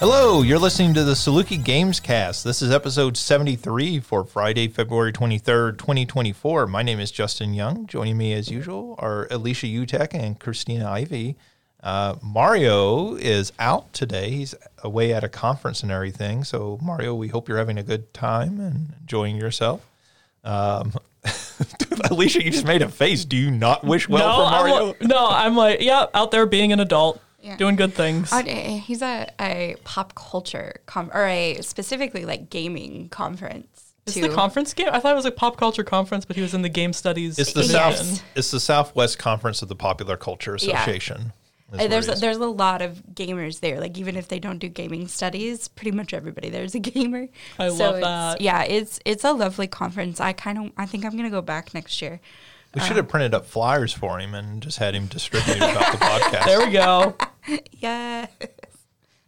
Hello, you're listening to the Saluki Games Cast. This is episode 73 for Friday, February 23rd, 2024. My name is Justin Young. Joining me as usual are Alicia Utecht and Christina Ivey. Uh, Mario is out today. He's away at a conference and everything. So, Mario, we hope you're having a good time and enjoying yourself. Um, Alicia, you just made a face. Do you not wish well no, for I'm Mario? like, no, I'm like, yeah, out there being an adult, Yeah. doing good things. Uh, he's a, a pop culture com- or a specifically like gaming conference. Is too. the conference game? I thought it was a pop culture conference, but he was in the game studies. It's the Yes. South. It's the Southwest Conference of the Popular Culture Association. is Uh, there's a, there's a lot of gamers there. Like even if they don't do gaming studies, pretty much everybody there's a gamer. I So love that. Yeah, it's it's a lovely conference. I kind of I think I'm gonna go back next year. We should have printed up flyers for him and just had him distribute about the podcast. there we go. Yeah,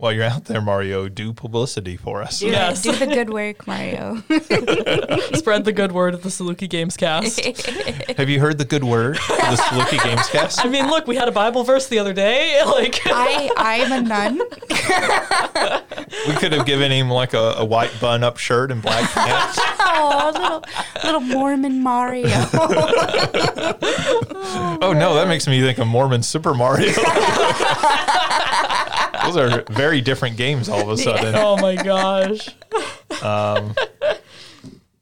While you're out there, Mario, do publicity for us. do, Yes. do the good work, Mario. Spread the good word of the Saluki Games Cast. Have you heard the good word of the Saluki Gamescast? I mean, look, we had a Bible verse the other day. Like, I I'm a nun. We could have given him like a, a white bun up shirt and black pants. Oh, little little Mormon Mario. Oh no, that makes me think of Mormon Super Mario. Those are very different games all of a sudden. oh my gosh.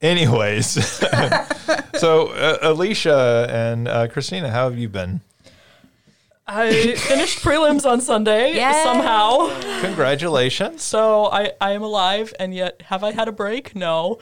Anyways, so uh, Alicia and uh, Christina, how have you been? I finished prelims on Sunday Yay. somehow. Congratulations. So I, I am alive, and yet have I had a break? No,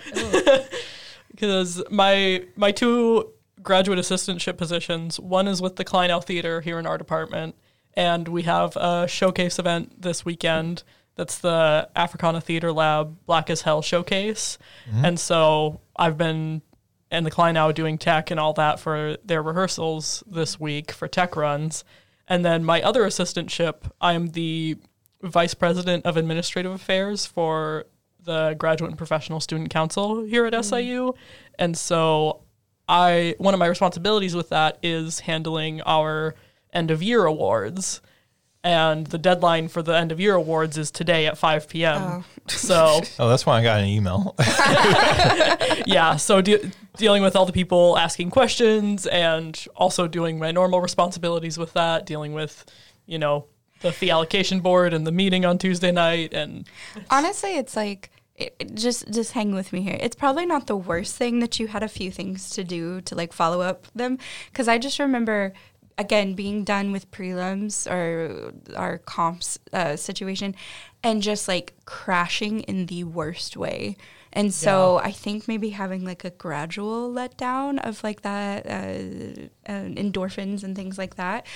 because my my two graduate assistantship positions. One is with the Kleinau Theater here in our department, and we have a showcase event this weekend. That's the Africana Theater Lab Black as Hell showcase, mm-hmm. and so I've been in the Kleinau doing tech and all that for their rehearsals this week for tech runs. And then my other assistantship, I'm the vice president of administrative affairs for the Graduate and Professional Student Council here at mm-hmm. SIU. And so I one of my responsibilities with that is handling our end of year awards. And the deadline for the end of year awards is today at 5 p.m. Oh. So Oh, that's why I got an email. yeah, so de- dealing with all the people asking questions and also doing my normal responsibilities with that, dealing with, you know, the fee allocation board and the meeting on Tuesday night and Honestly, it's like it, it- just just hang with me here. It's probably not the worst thing that you had a few things to do to like follow up them because I just remember again being done with prelims or our comps uh, situation and just like crashing in the worst way. And so I think maybe having like a gradual letdown of like that uh, uh, endorphins and things like that,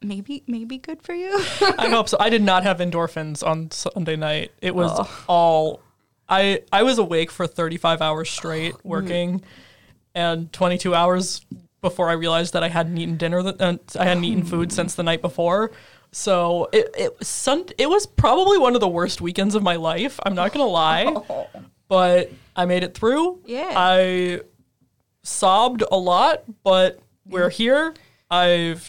maybe maybe good for you. I hope so. I did not have endorphins on Sunday night. It was all I I was awake for 35 hours straight working and 22 hours before I realized that I hadn't eaten dinner that uh, I hadn't eaten food since the night before. So it it was sun, it was probably one of the worst weekends of my life. I'm not going to lie. But I made it through. Yeah. I sobbed a lot, but we're here. I've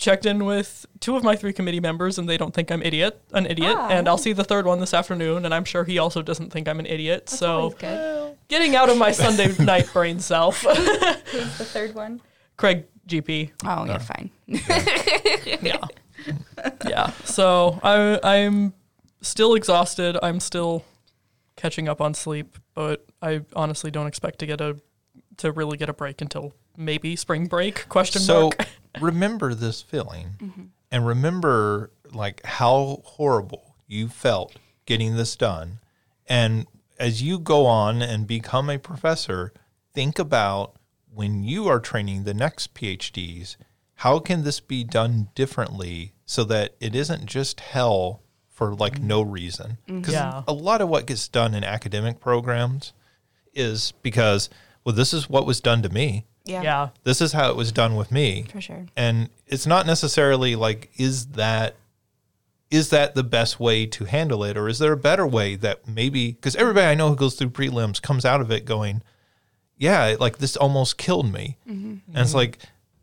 checked in with two of my three committee members and they don't think I'm idiot an idiot. Ah. and I'll see the third one this afternoon and I'm sure he also doesn't think I'm an idiot. So Always getting out of my Sunday night brain self. Who's the third one? Craig GP Oh, you're fine. yeah. Yeah. So I I'm still exhausted. I'm still catching up on sleep but I honestly don't expect to get a to really get a break until maybe spring break question So mark remember this feeling mm-hmm. and remember like how horrible you felt getting this done. And as you go on and become a professor, think about when you are training the next PhDs, how can this be done differently so that it isn't just hell for like mm-hmm. no reason? Mm-hmm. Because Yeah. a lot of what gets done in academic programs is because, well, this is what was done to me. Yeah, yeah This is how it was done with me for sure. and it's not necessarily like is that is that the best way to handle it or is there a better way that maybe because everybody i know who goes through prelims comes out of it going yeah like this almost killed me and it's like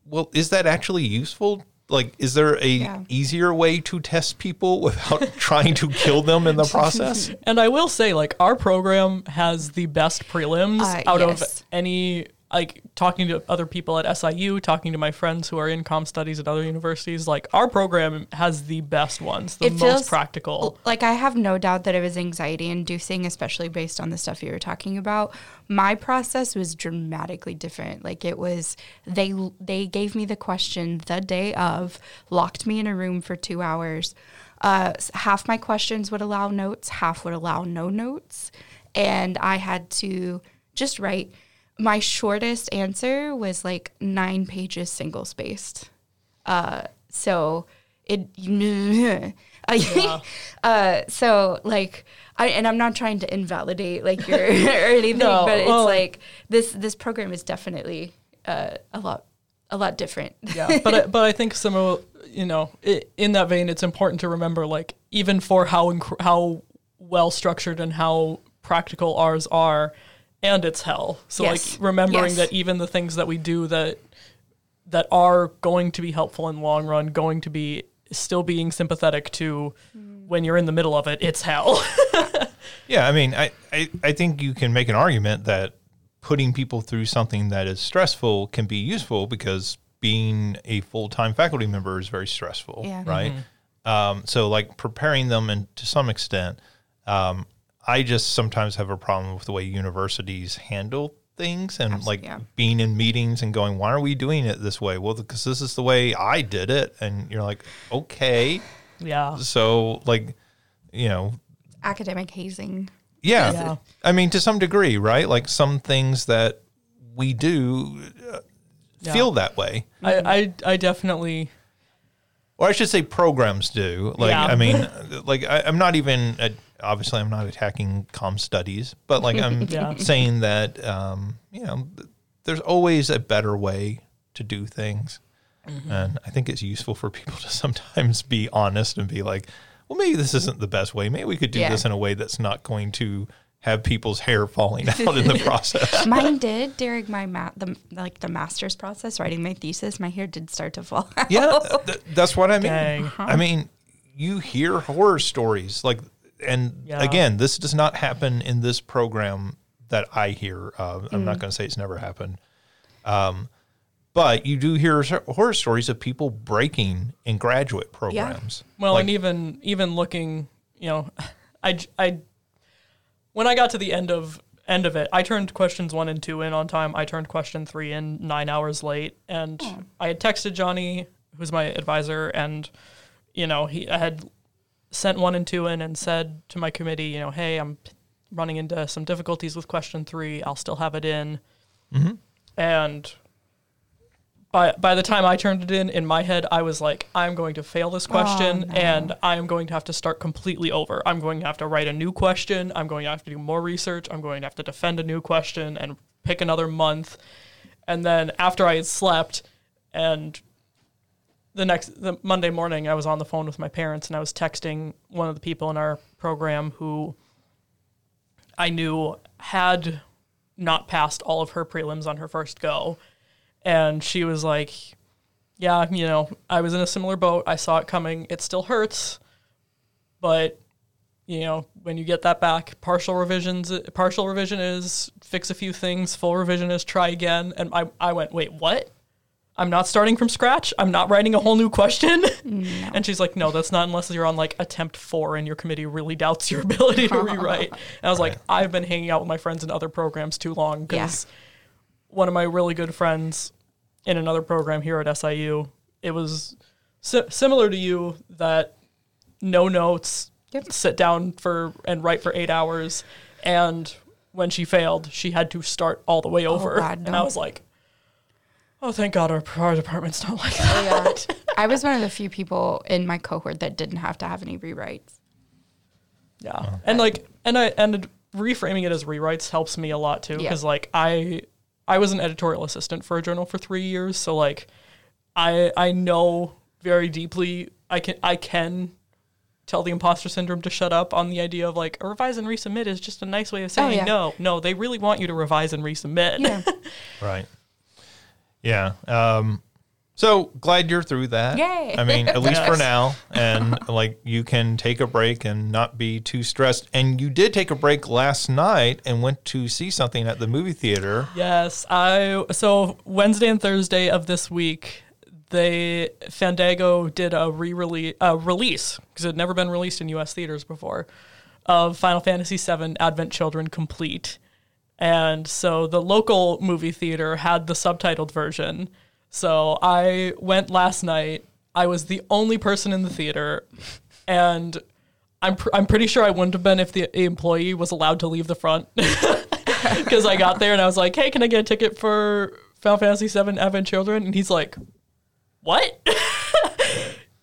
well is that actually useful like is there a Yeah. easier way to test people without trying to kill them in the process? And I will say, like, our program has the best prelims Uh, out yes. of any. Like talking to other people at SIU, talking to my friends who are in com studies at other universities, like our program has the best ones, the It most feels- practical. like I have no doubt that it was anxiety inducing, especially based on the stuff you were talking about. My process was dramatically different. Like it was they they gave me the question the day of, locked me in a room for two hours. Uh, half my questions would allow notes, half would allow no notes, and I had to just write. My shortest answer was like nine pages single spaced. Uh, so it I, uh, so like I and I'm not trying to invalidate like your or anything, No, but it's well- like this this program is definitely uh, a lot a lot different. yeah, but I, but I think some of you know i in that vein, it's important to remember like even for how inc- how well structured and how practical ours are, and it's hell. So Yes. like remembering Yes. that even the things that we do that that are going to be helpful in the long run, going to be still being sympathetic to when you're in the middle of it, it's hell. Yeah, I mean, I, I, I think you can make an argument that putting people through something that is stressful can be useful because being a full time faculty member is very stressful, Yeah. right? Um, so, like preparing them, and to some extent, um, I just sometimes have a problem with the way universities handle things and like yeah. being in meetings and going, why are we doing it this way? Well, because this is the way I did it. And you're like, okay. yeah. So, like, you know, Academic hazing. yeah. Yeah. I mean, to some degree, right? Like some things that we do uh, Yeah. feel that way. I, I I definitely Or I should say programs do. Like, Yeah. I mean, like I, I'm not even, uh, obviously I'm not attacking com studies, but like I'm Yeah. saying that, um, you know, there's always a better way to do things. Mm-hmm. And I think it's useful for people to sometimes be honest and be like, well, maybe this isn't the best way. Maybe we could do Yeah. this in a way that's not going to have people's hair falling out in the process. Mine did during my ma- the like the master's process writing my thesis. My hair did start to fall out. Yeah, th- that's what I mean. Dang. I mean, you hear horror stories like, and Yeah. again, this does not happen in this program that I hear. Uh, I'm Mm. not going to say it's never happened, um, but you do hear horror stories of people breaking in graduate programs. Well, Like, and even even looking, you know, I, I when I got to the end of end of it, I turned questions one and two in on time. I turned question three in nine hours late, and I had texted Johnny, who's my advisor, and you know he I had sent one and two in and said to my committee, you know, hey, I'm running into some difficulties with question three. I'll still have it in, mm-hmm. and by by the time I turned it in, in my head, I was like, I'm going to fail this oh, question, no. and I am going to have to start completely over. I'm going to have to write a new question. I'm going to have to do more research. I'm going to have to defend a new question and pick another month. And then after I had slept, and the next the Monday morning, I was on the phone with my parents, and I was texting one of the people in our program who I knew had not passed all of her prelims on her first go and she was like, "Yeah, you know, I was in a similar boat. I saw it coming. It still hurts, but you know, when you get that back, partial revisions, partial revision is fix a few things. Full revision is try again." And I, I went, "Wait, what? I'm not starting from scratch. I'm not writing a whole new question." And she's like, "No, that's not unless you're on like attempt four and your committee really doubts your ability to rewrite." And I was like, "I've been hanging out with my friends in other programs too long because." one of my really good friends in another program here at SIU. It was si- similar to you that no notes, Yep. sit down for and write for eight hours, and when she failed, she had to start all the way oh, over. God, And. I was like, "Oh, thank God our, our department's not like oh, that." Yeah. I was one of the few people in my cohort that didn't have to have any rewrites. Yeah, oh. and like, and I and reframing it as rewrites helps me a lot too Yeah. because like I I was an editorial assistant for a journal for three years, so like I I know very deeply I can I can tell the imposter syndrome to shut up on the idea of like a revise and resubmit is just a nice way of oh, saying yeah. no no they really want you to revise and resubmit Yeah. Right. Yeah. Um, So glad you're through that. Yay. I mean, at least for now. And like you can take a break and not be too stressed. And you did take a break last night and went to see something at the movie theater. Yes, I so Wednesday and Thursday of this week, they Fandango did a re-release uh, release because it had never been released in U.S. theaters before of Final Fantasy VII Advent Children Complete, and so the local movie theater had the subtitled version. So I went last night. I was the only person in the theater, and I'm pr- I'm pretty sure I wouldn't have been if the employee was allowed to leave the front because I got there and I was like, "Hey, can I get a ticket for Final Fantasy VII Advent Children?" And he's like, "What?"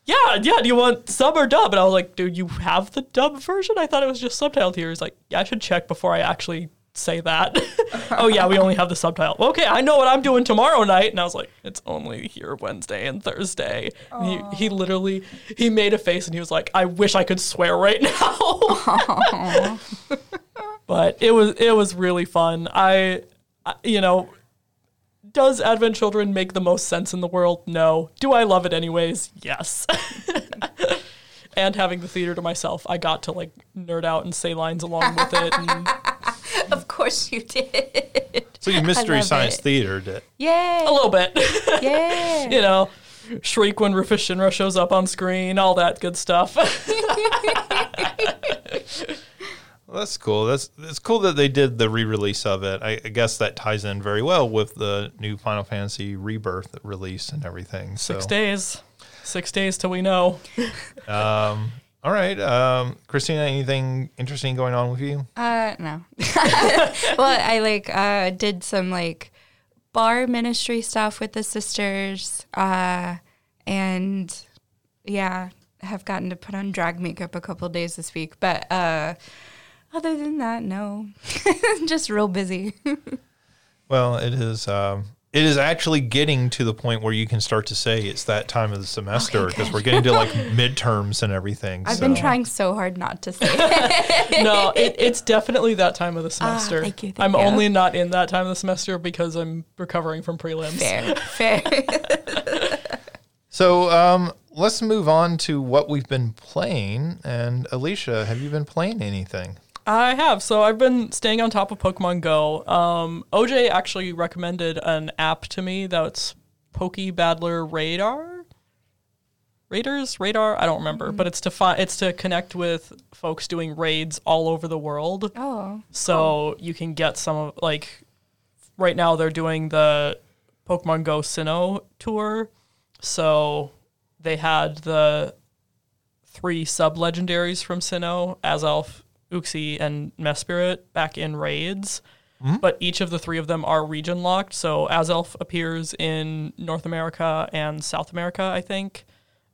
yeah, yeah. Do you want sub or dub? And I was like, "Dude, you have the dub version? I thought it was just subtitled here." He's like, "Yeah, I should check before I actually say that." oh yeah, we only have the subtitle. Okay, I know what I'm doing tomorrow night. And I was like, "It's only here Wednesday and Thursday." And he he literally he made a face and he was like, "I wish I could swear right now." but it was it was really fun. I, I you know, does Advent Children make the most sense in the world? No. Do I love it anyways? Yes. and having the theater to myself, I got to like nerd out and say lines along with it. And Of course you did. So you Mystery Science it. Theater did. Yay. a little bit, Yay. you know, shriek when Rufus Shinra shows up on screen, all that good stuff. Well, that's cool. That's it's cool that they did the re-release of it. I, I guess that ties in very well with the new Final Fantasy Rebirth release and everything. So, Six days. Six days till we know. Um, all right, um, Christina, anything interesting going on with you? Uh, no. well, I like uh did some like bar ministry stuff with the sisters, uh, and yeah, have gotten to put on drag makeup a couple days this week. But uh, other than that, no, just real busy. Well, it is. Um, it is actually getting to the point where you can start to say it's that time of the semester because we're getting to like midterms and everything. I've so. been trying so hard not to say. it. no, it, it's definitely that time of the semester. Ah, thank you, thank I'm you. only not in that time of the semester because I'm recovering from prelims. fair, fair. So um, let's move on to what we've been playing. And Alicia, have you been playing anything? I have. So I've been staying on top of Pokemon Go. Um, OJ actually recommended an app to me that's Poke Pokebattler Radar. Raiders, radar, I don't remember, but it's to find it's to connect with folks doing raids all over the world. oh, So you can get some of like right now they're doing the Pokemon Go Sinnoh tour. So they had the three sub legendaries from Sinnoh, Azelf, Uxie, and Mespirit back in raids. But each of the three of them are region locked. So Azelf appears in North America and South America, I think.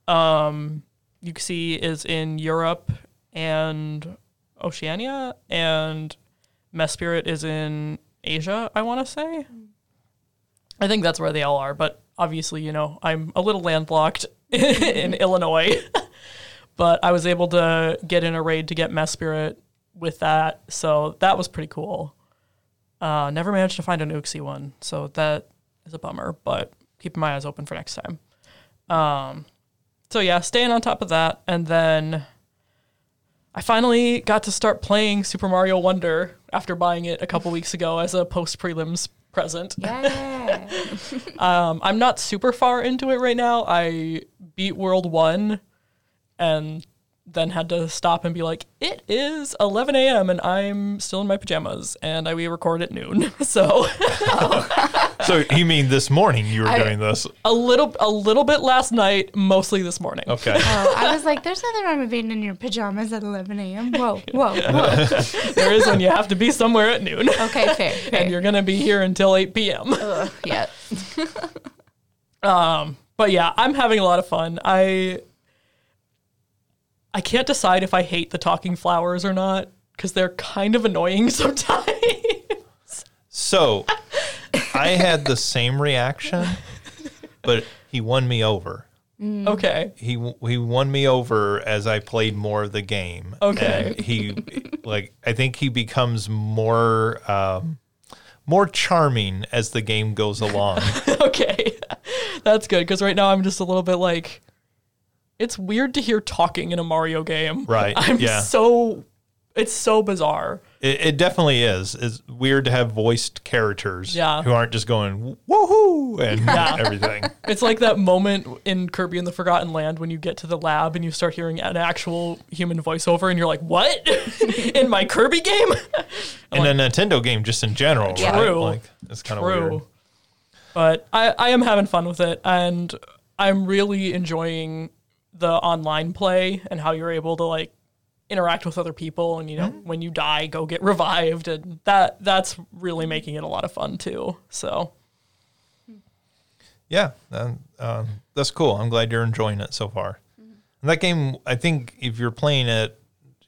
Um, Uxie is in Europe and Oceania, and Mespirit is in Asia, I want to say. I think that's where they all are, but obviously, you know, I'm a little landlocked in Illinois. but I was able to get in a raid to get Mess Spirit with that, so that was pretty cool. Uh, never managed to find an Uxie one, so that is a bummer, but keeping my eyes open for next time. Um, so yeah, staying on top of that, and then I finally got to start playing Super Mario Wonder after buying it a couple weeks ago as a post prelims present. yeah. Um, I'm not super far into it right now. I beat World One, and then had to stop and be like, "It is 11 a.m. and I'm still in my pajamas, and I we record at noon." So So you mean this morning you were I- doing this? a little, a little bit last night, mostly this morning. Okay. Oh, I was like, there's nothing wrong with being in your pajamas at 11 a.m. Whoa, whoa, whoa. there is when you have to be somewhere at noon, Okay, fair, fair. and you're gonna be here until 8 p.m. Ugh, yeah. Um, but yeah, I'm having a lot of fun. I I can't decide if I hate the talking flowers or not because they're kind of annoying sometimes. So I had the same reaction, but he won me over. okay. He he won me over as I played more of the game. Okay. And he like I think he becomes more um, more charming as the game goes along. Okay. That's good because right now I'm just a little bit like, it's weird to hear talking in a Mario game. Right, I'm yeah. so, it's so bizarre. It, it definitely is. It's weird to have voiced characters Yeah. who aren't just going woohoo and Yeah. everything. It's like that moment in Kirby and the Forgotten Land when you get to the lab and you start hearing an actual human voiceover and you're like, what? in my Kirby game? In a Nintendo game, just in general, Yeah. right? True. Like it's kind of weird. True. But I, I am having fun with it and I'm really enjoying the online play and how you're able to like interact with other people and you know Mm-hmm. when you die go get revived and that that's really making it a lot of fun too. So Yeah, um, um, that's cool. I'm glad you're enjoying it so far. Mm-hmm. And that game, I think, if you're playing it,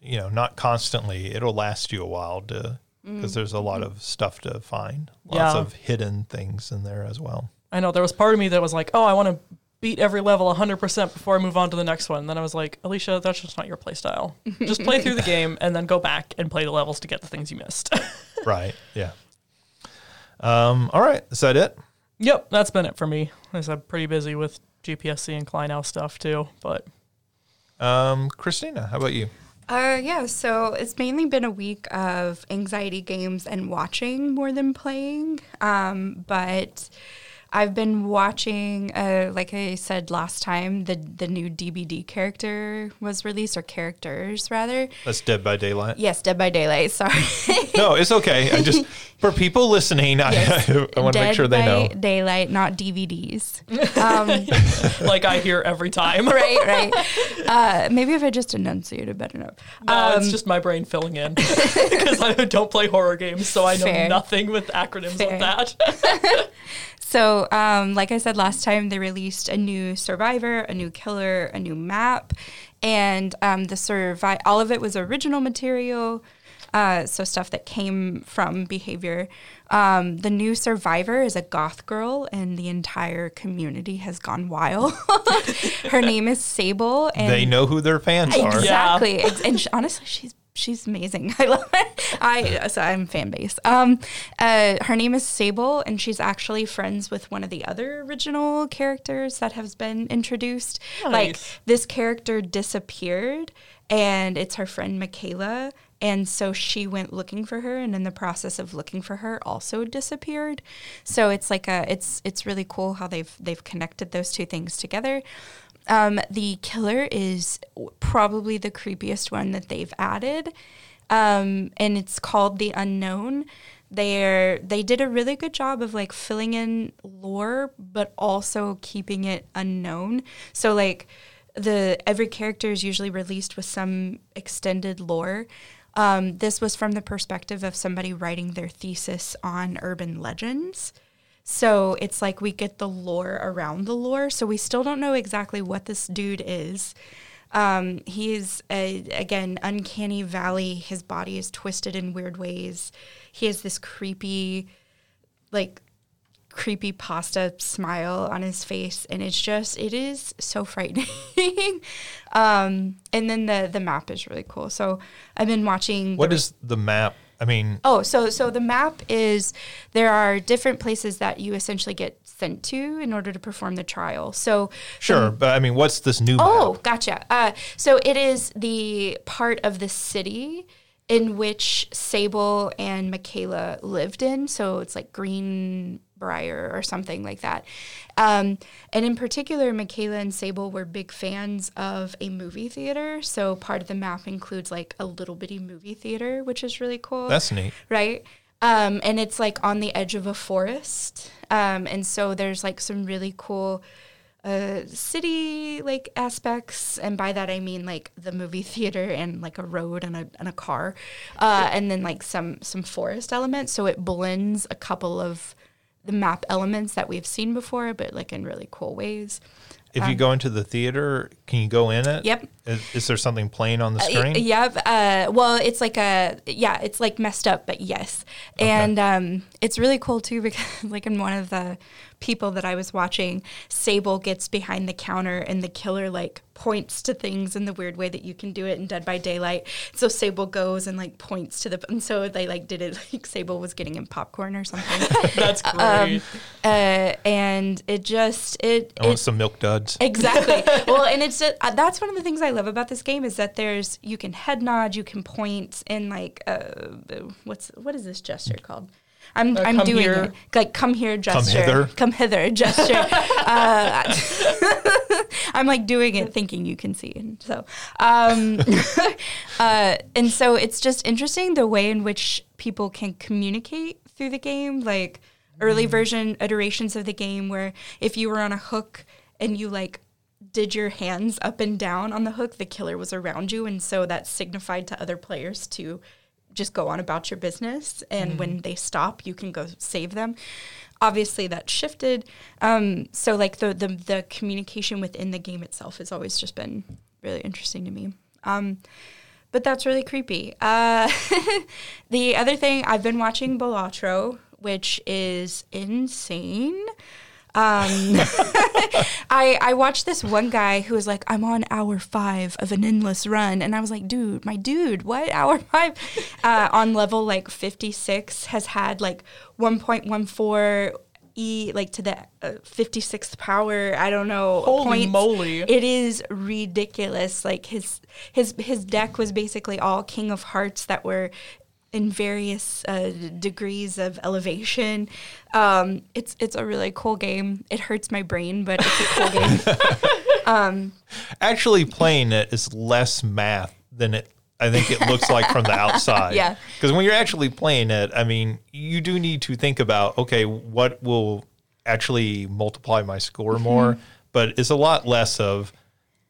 you know, not constantly, it'll last you a while to because there's a lot of stuff to find. Lots Mm-hmm. Yeah. of hidden things in there as well. I know there was part of me that was like, oh, I want to beat every level 100% before I move on to the next one. And then I was like, Alicia, that's just not your play style. Just play through the game and then go back and play the levels to get the things you missed. right. Yeah. Um. All right. Is that it? yep, that's been it for me. I was uh, pretty busy with GPSC and Kleinau stuff too, but Um. Christina, how about you? Uh, yeah, so it's mainly been a week of anxiety games and watching more than playing. Um, but I've been watching, uh, like I said last time, the the new DBD character was released, or characters rather. That's Dead by Daylight. Yes, Dead by Daylight. Sorry. No, it's okay. I just for people listening, Yes. I, I want to make sure they by know. Daylight, not DVDs. Um, like I hear every time. right, right. Uh, maybe if I just enunciated better enough. No, it's Um, just my brain filling in because I don't play horror games, so I know Fair. nothing with acronyms Fair. with that. So, um, like I said last time, they released a new Survivor, a new Killer, a new map, and um, the survi- all of it was original material. Uh, so stuff that came from behavior. Um, the new survivor is a goth girl, and the entire community has gone wild. Her name is Sable, and They know who their fans are. Exactly. Ex- And sh honestly, she's she's amazing. I love it. I so I'm fan base. Um, uh, her name is Sable, and she's actually friends with one of the other original characters that has been introduced. Like this character disappeared, and it's her friend Mikaela. And so she went looking for her, and in the process of looking for her, also disappeared. So it's like a, it's it's really cool how they've they've connected those two things together. Um, the killer is probably the creepiest one that they've added, um, and it's called the unknown. They're they did a really good job of like filling in lore, but also keeping it unknown. So like the every character is usually released with some extended lore. Um, this was from the perspective of somebody writing their thesis on urban legends. So it's like we get the lore around the lore. So we still don't know exactly what this dude is. Um, he's a, again uncanny valley. His body is twisted in weird ways. He has this creepy, like creepy pasta smile on his face, and it's just it is so frightening. um, and then the the map is really cool. So I've been watching. What the- is the map? I mean, Oh, so so the map is there are different places that you essentially get sent to in order to perform the trial. So sure, but I mean, what's this new Oh, map? gotcha. Uh, so it is the part of the city in which Sable and Mikaela lived in. So it's like Or something like that. Um, and in particular, Mikaela and Sable were big fans of a movie theater. So part of the map includes like a little bitty movie theater, which is really cool That's neat. right? Um, and it's like on the edge of a forest. Um, and so there's like some really cool uh, city like aspects. And by that I mean like the movie theater and like a road and a, and a car. Uh, and then like some, some forest elements. So it blends a couple of the map elements that we've seen before, but like in really cool ways. If you go into the theater, can you go in it? Um, Yep. Is, is there something playing on the Uh, screen? y- Yep. Uh, well, it's like a yeah, it's like messed up, but yes, and um, it's really cool too because like in one of the people that I was watching, Sable gets behind the counter and the killer like points to things in the weird way that you can do it in Dead by Daylight. So Sable goes and like points to the and so they like did it like Sable was getting him popcorn or something. That's great. um, uh, and it just it, I want it some milk duds. Exactly. well, and it's just, uh, that's one of the things I love about this game is that there's you can head nod, you can point, and like uh, what's what is this gesture called? I'm Uh, I'm doing here. it like come here gesture, come hither. come hither gesture. uh, I'm like doing it, thinking you can see, and so um, uh, and so it's just interesting the way in which people can communicate through the game, like early version iterations of the game, where if you were on a hook and you like did your hands up and down on the hook, the killer was around you, and so that signified to other players to just go on about your business. And when they stop, you can go save them. Obviously, that shifted. Um, so, like the, the the communication within the game itself has always just been really interesting to me. Um, but that's really creepy. Uh, the other thing I've been watching Balatro, which is insane. Um, I I watched this one guy who was like, I'm on hour five of an endless run, and I was like, dude, my dude, what hour five? Uh, on level like 56 has had like 1.14 e like to the uh, 56th power. I don't know. Holy points. moly. It is ridiculous. Like his his his deck was basically all King of Hearts that were in various uh, degrees of elevation. Um, it's it's a really cool game. It hurts my brain, but it's a cool game. Actually, playing it is less math than it. I think it looks like from the outside. Yeah. Because when you're actually playing it, I mean, you do need to think about okay, what will actually multiply my score Mm-hmm. more, but it's a lot less of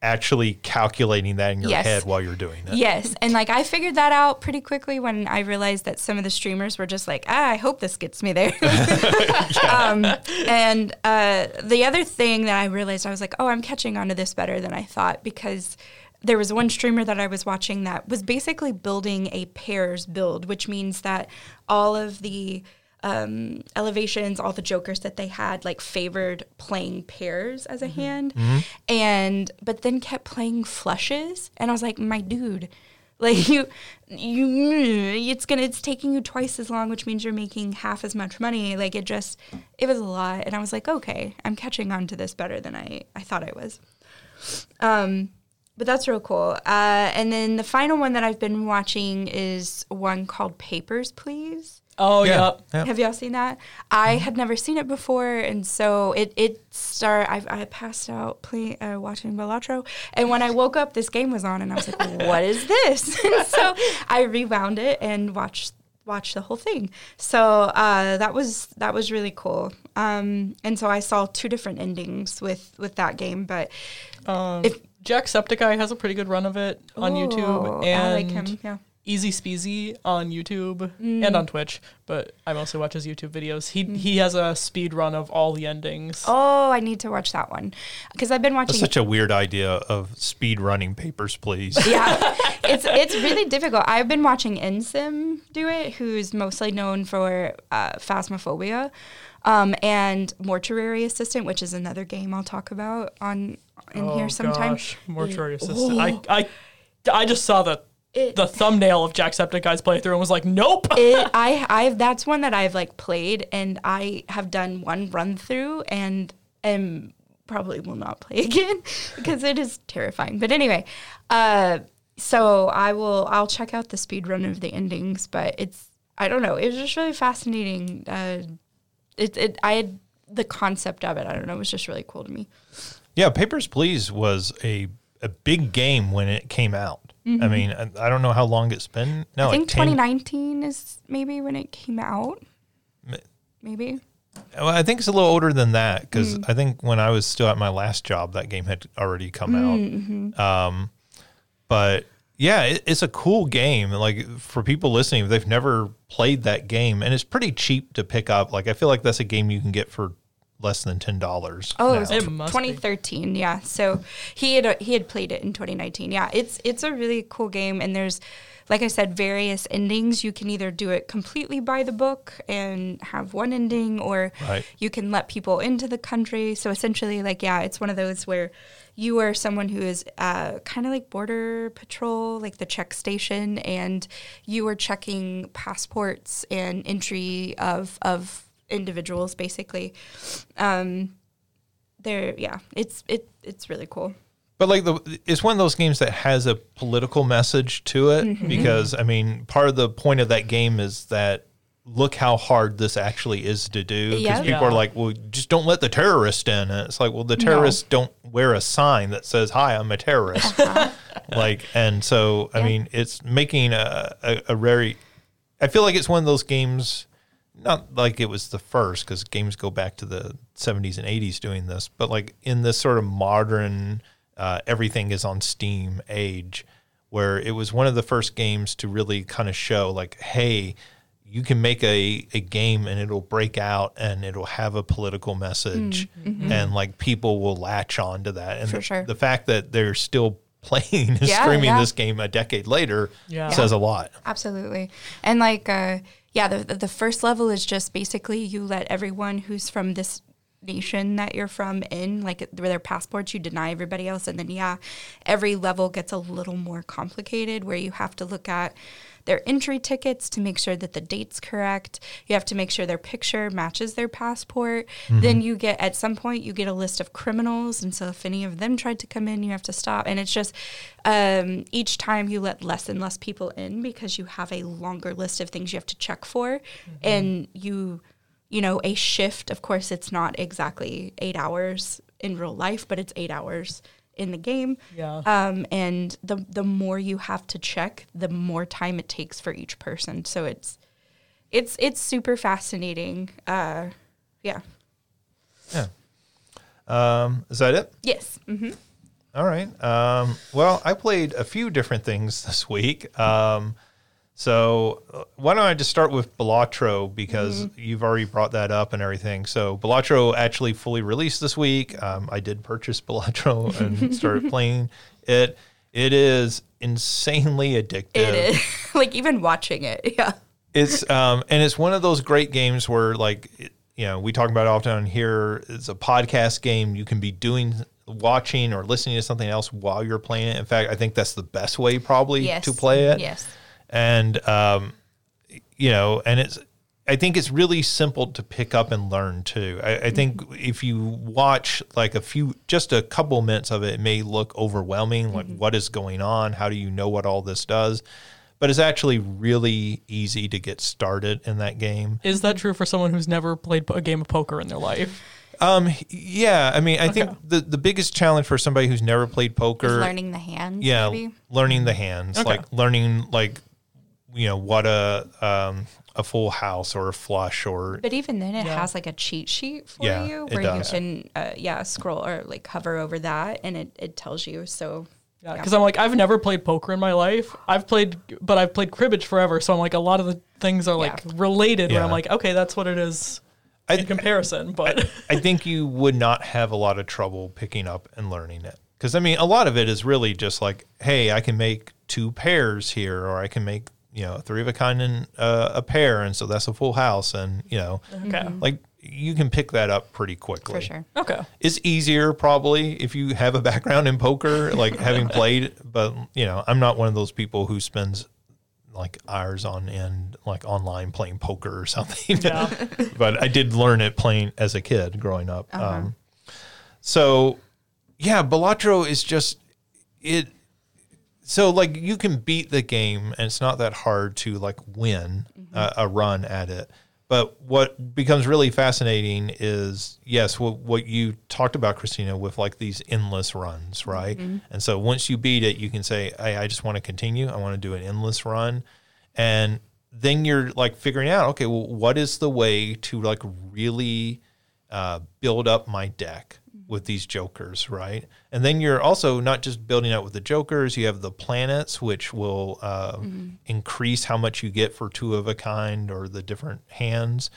actually calculating that in your Yes. head while you're doing it. Yes, and like I figured that out pretty quickly when I realized that some of the streamers were just like, ah, I hope this gets me there. um, and uh, the other thing that I realized, I was like, oh, I'm catching on to this better than I thought because there was one streamer that I was watching that was basically building a pairs build, which means that all of the um, elevations, all the jokers that they had, like favored playing pairs as a hand, and but then kept playing flushes, and I was like, my dude, like you, you, it's gonna, it's taking you twice as long, which means you're making half as much money. Like it just, it was a lot, and I was like, okay, I'm catching on to this better than I, I thought I was. Um, but that's real cool. Uh, and then the final one that I've been watching is one called Papers, Please. Oh yeah. Yeah. Have y'all seen that? I had never seen it before, and so it it start. I, I passed out play, uh, watching Balatro, and when I woke up, this game was on, and I was like, "What is this?" and so I rewound it and watched watched the whole thing. So uh, that was that was really cool. Um, and so I saw two different endings with with that game, but Um, If- Jacksepticeye has a pretty good run of it on Oh, YouTube, I like him. Yeah. Easy Speezy on YouTube Mm. and on Twitch, but I mostly watch his YouTube videos. He he has a speed run of all the endings. Oh, I need to watch that one because I've been watching. That's such a weird idea of speed running papers, please. yeah, it's it's really difficult. I've been watching Insym do it, who's mostly known for uh, Phasmophobia, um, and Mortuary Assistant, which is another game I'll talk about on in oh, here sometime. Gosh, Mortuary Yeah. Assistant. Oh. I, I I just saw the It- the thumbnail of Jacksepticeye's playthrough and was like, nope. it, I I've that's one that I've like played and I have done one run through and am probably will not play again because it is terrifying. But anyway, uh, so I will I'll check out the speed run of the endings, but it's I don't know it was just really fascinating. Uh, it it I had the concept of it I don't know it was just really cool to me. Yeah, Papers, Please was a, a big game when it came out. I mean, I, I don't know how long it's been. No, Mm-hmm. I think like 10 2019 is maybe when it came out. Maybe. Well, I think it's a little older than that because Mm. I think when I was still at my last job, that game had already come Mm-hmm. out. Um, but yeah, it, it's a cool game. Like for people listening, if they've never played that game, and it's pretty cheap to pick up. Like I feel like that's a game you can get for less than ten dollars. Oh, it was It tw- must be. 2013. Yeah. So he had uh, he had played it in 2019. Yeah. It's it's a really cool game, and there's, like I said, various endings. You can either do it completely by the book and have one ending, or Right. you can let people into the country. So essentially, like yeah, it's one of those where you are someone who is uh, kind of like border patrol, like the check station, and you are checking passports and entry of of individuals, basically. Um, they're yeah, it's it it's really cool. But like the, it's one of those games that has a political message to it Mm-hmm. because I mean, part of the point of that game is that look how hard this actually is to do. Because Yeah. people Yeah. are like, well, just don't let the terrorist in. And it's like, well, the terrorists don't wear a sign that says, "Hi, I'm a terrorist." like, and so I Yeah. mean, it's making a, a, a very. I feel like it's one of those games. Not like it was the first, because games go back to the 70s and 80s doing this, but like in this sort of modern, uh, everything is on Steam age, where it was one of the first games to really kind of show, like, hey, you can make a, a game and it'll break out and it'll have a political message, and like people will latch on to that. And For the, sure. the fact that they're still playing and Yeah, streaming yeah. this game a decade later Yeah. says a lot. Absolutely. And like, uh, yeah, the, the first level is just basically you let everyone who's from this nation that you're from in, like with their passports, you deny everybody else. And then, yeah, every level gets a little more complicated where you have to look at their entry tickets to make sure that the date's correct. You have to make sure their picture matches their passport. Then you get, at some point, you get a list of criminals. And so if any of them tried to come in, you have to stop. And it's just um, each time you let less and less people in because you have a longer list of things you have to check for. And you, you know, a shift, of course, it's not exactly eight hours in real life, but it's eight hours in the game. Yeah. Um, and the the more you have to check, the more time it takes for each person. So it's it's it's super fascinating. Uh, yeah. Yeah. Um, is that it? Yes. hmm All right. Um, well, I played a few different things this week. Um, so uh, why don't I just start with Balatro because you've already brought that up and everything. So Balatro actually fully released this week. Um, I did purchase Balatro and started playing it. It is insanely addictive. It is like even watching it. Yeah. It's um and it's one of those great games where like it- you know we talk about it often here. It's a podcast game. You can be doing watching or listening to something else while you're playing it. In fact, I think that's the best way probably Yes. to play it. Yes. And um, you know, and it's I think it's really simple to pick up and learn too. I, I think if you watch like a few, just a couple minutes of it, it may look overwhelming. Like, what is going on? How do you know what all this does? But it's actually really easy to get started in that game. Is that true for someone who's never played a game of poker in their life? Um, yeah, I mean, I Okay. think the the biggest challenge for somebody who's never played Is poker, learning the hands. yeah, Maybe. learning the hands, Okay. like learning like you know what a um a full house or a flush or But even then, it Yeah. has like a cheat sheet for Yeah, you where you can, uh, yeah, scroll or like hover over that, and it, it tells you. So Yeah, because I'm like I've never played poker in my life. I've played, but I've played cribbage forever. So I'm like a lot of the things are like Yeah. related. Where I'm like, okay, that's what it is I, in comparison. But I think you would not have a lot of trouble picking up and learning it. Because I mean, a lot of it is really just like, hey, I can make two pairs here, or I can make you know three of a kind and uh, a pair, and so that's a full house, and you know, okay, like you can pick that up pretty quickly. for sure. okay, It's easier probably if you have a background in poker, like having played. But you know, I'm not one of those people who spends like hours on end, like online playing poker or something. Yeah. but I did learn it playing as a kid growing up. Um, so yeah, Balatro is just it. So like you can beat the game, and it's not that hard to like win uh, a run at it. But what becomes really fascinating is yes, what, what you talked about, Christina, with like these endless runs, right? And so once you beat it, you can say, "Hey, I just want to continue. I want to do an endless run," and then you're like figuring out, okay, well, what is the way to like really uh, build up my deck? With these jokers, right? And then you're also not just building out with the jokers, you have the planets, which will uh, increase how much you get for two of a kind or the different hands.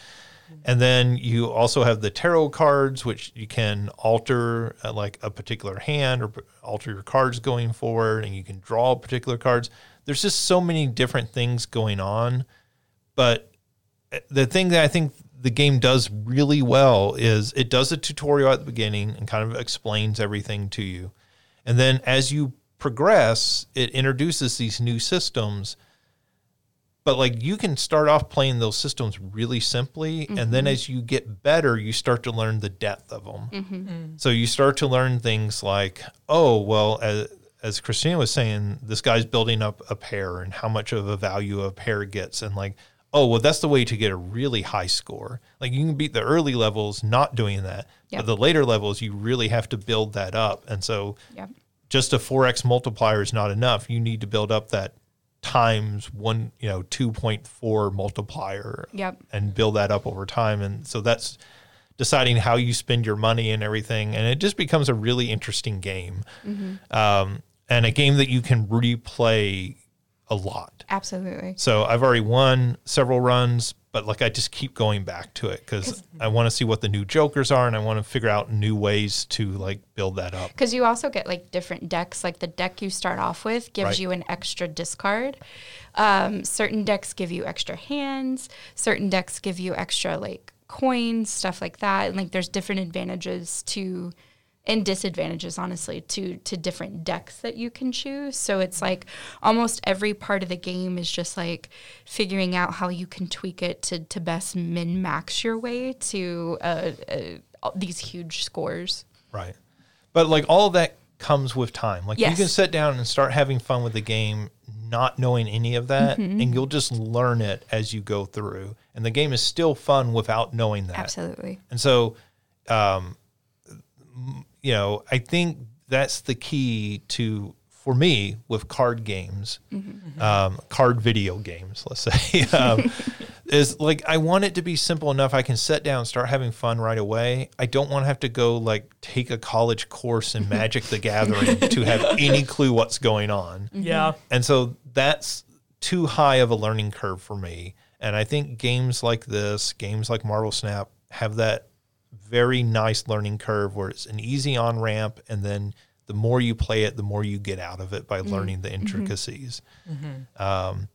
And then you also have the tarot cards, which you can alter uh, like a particular hand or alter your cards going forward, and you can draw particular cards. There's just so many different things going on. But uh, the thing that I think the game does really well is it does a tutorial at the beginning and kind of explains everything to you. And then as you progress, it introduces these new systems. But like you can start off playing those systems really simply and then mm-hmm. as you get better you start to learn the depth of them mm-hmm. mm. so you start to learn things like oh well as, as christina was saying this guy's building up a pair and how much of a value a pair gets. And like oh well that's the way to get a really high score like you can beat the early levels not doing that Yep. but the later levels you really have to build that up and so Yep. just a 4x multiplier is not enough. You need to build up that times one, you know, 2.4 multiplier Yep. and build that up over time. And so that's deciding how you spend your money and everything. And it just becomes a really interesting game. Um, and a game that you can replay a lot. Absolutely. So I've already won several runs, but like I just keep going back to it because I want to see what the new jokers are and I want to figure out new ways to like build that up. Because you also get like different decks. Like the deck you start off with gives Right. you an extra discard. Um, certain decks give you extra hands. Certain decks give you extra like coins, stuff like that. And like there's different advantages to and disadvantages honestly to to different decks that you can choose so it's like almost every part of the game is just like figuring out how you can tweak it to to best min max your way to uh, uh, these huge scores Right. But like all of that comes with time. Like you can sit down and start having fun with the game not knowing any of that Mm-hmm. and you'll just learn it as you go through. And the game is still fun without knowing that. absolutely And so um you know, I think that's the key to for me with card games, um, card video games, let's say, um, is like I want it to be simple enough I can sit down and start having fun right away. I don't want to have to go like take a college course in Magic the Gathering to have any clue what's going on. Yeah. And so that's too high of a learning curve for me. And I think games like this, games like Marvel Snap, have that very nice learning curve where it's an easy on ramp. And then the more you play it, the more you get out of it by learning the intricacies. Um,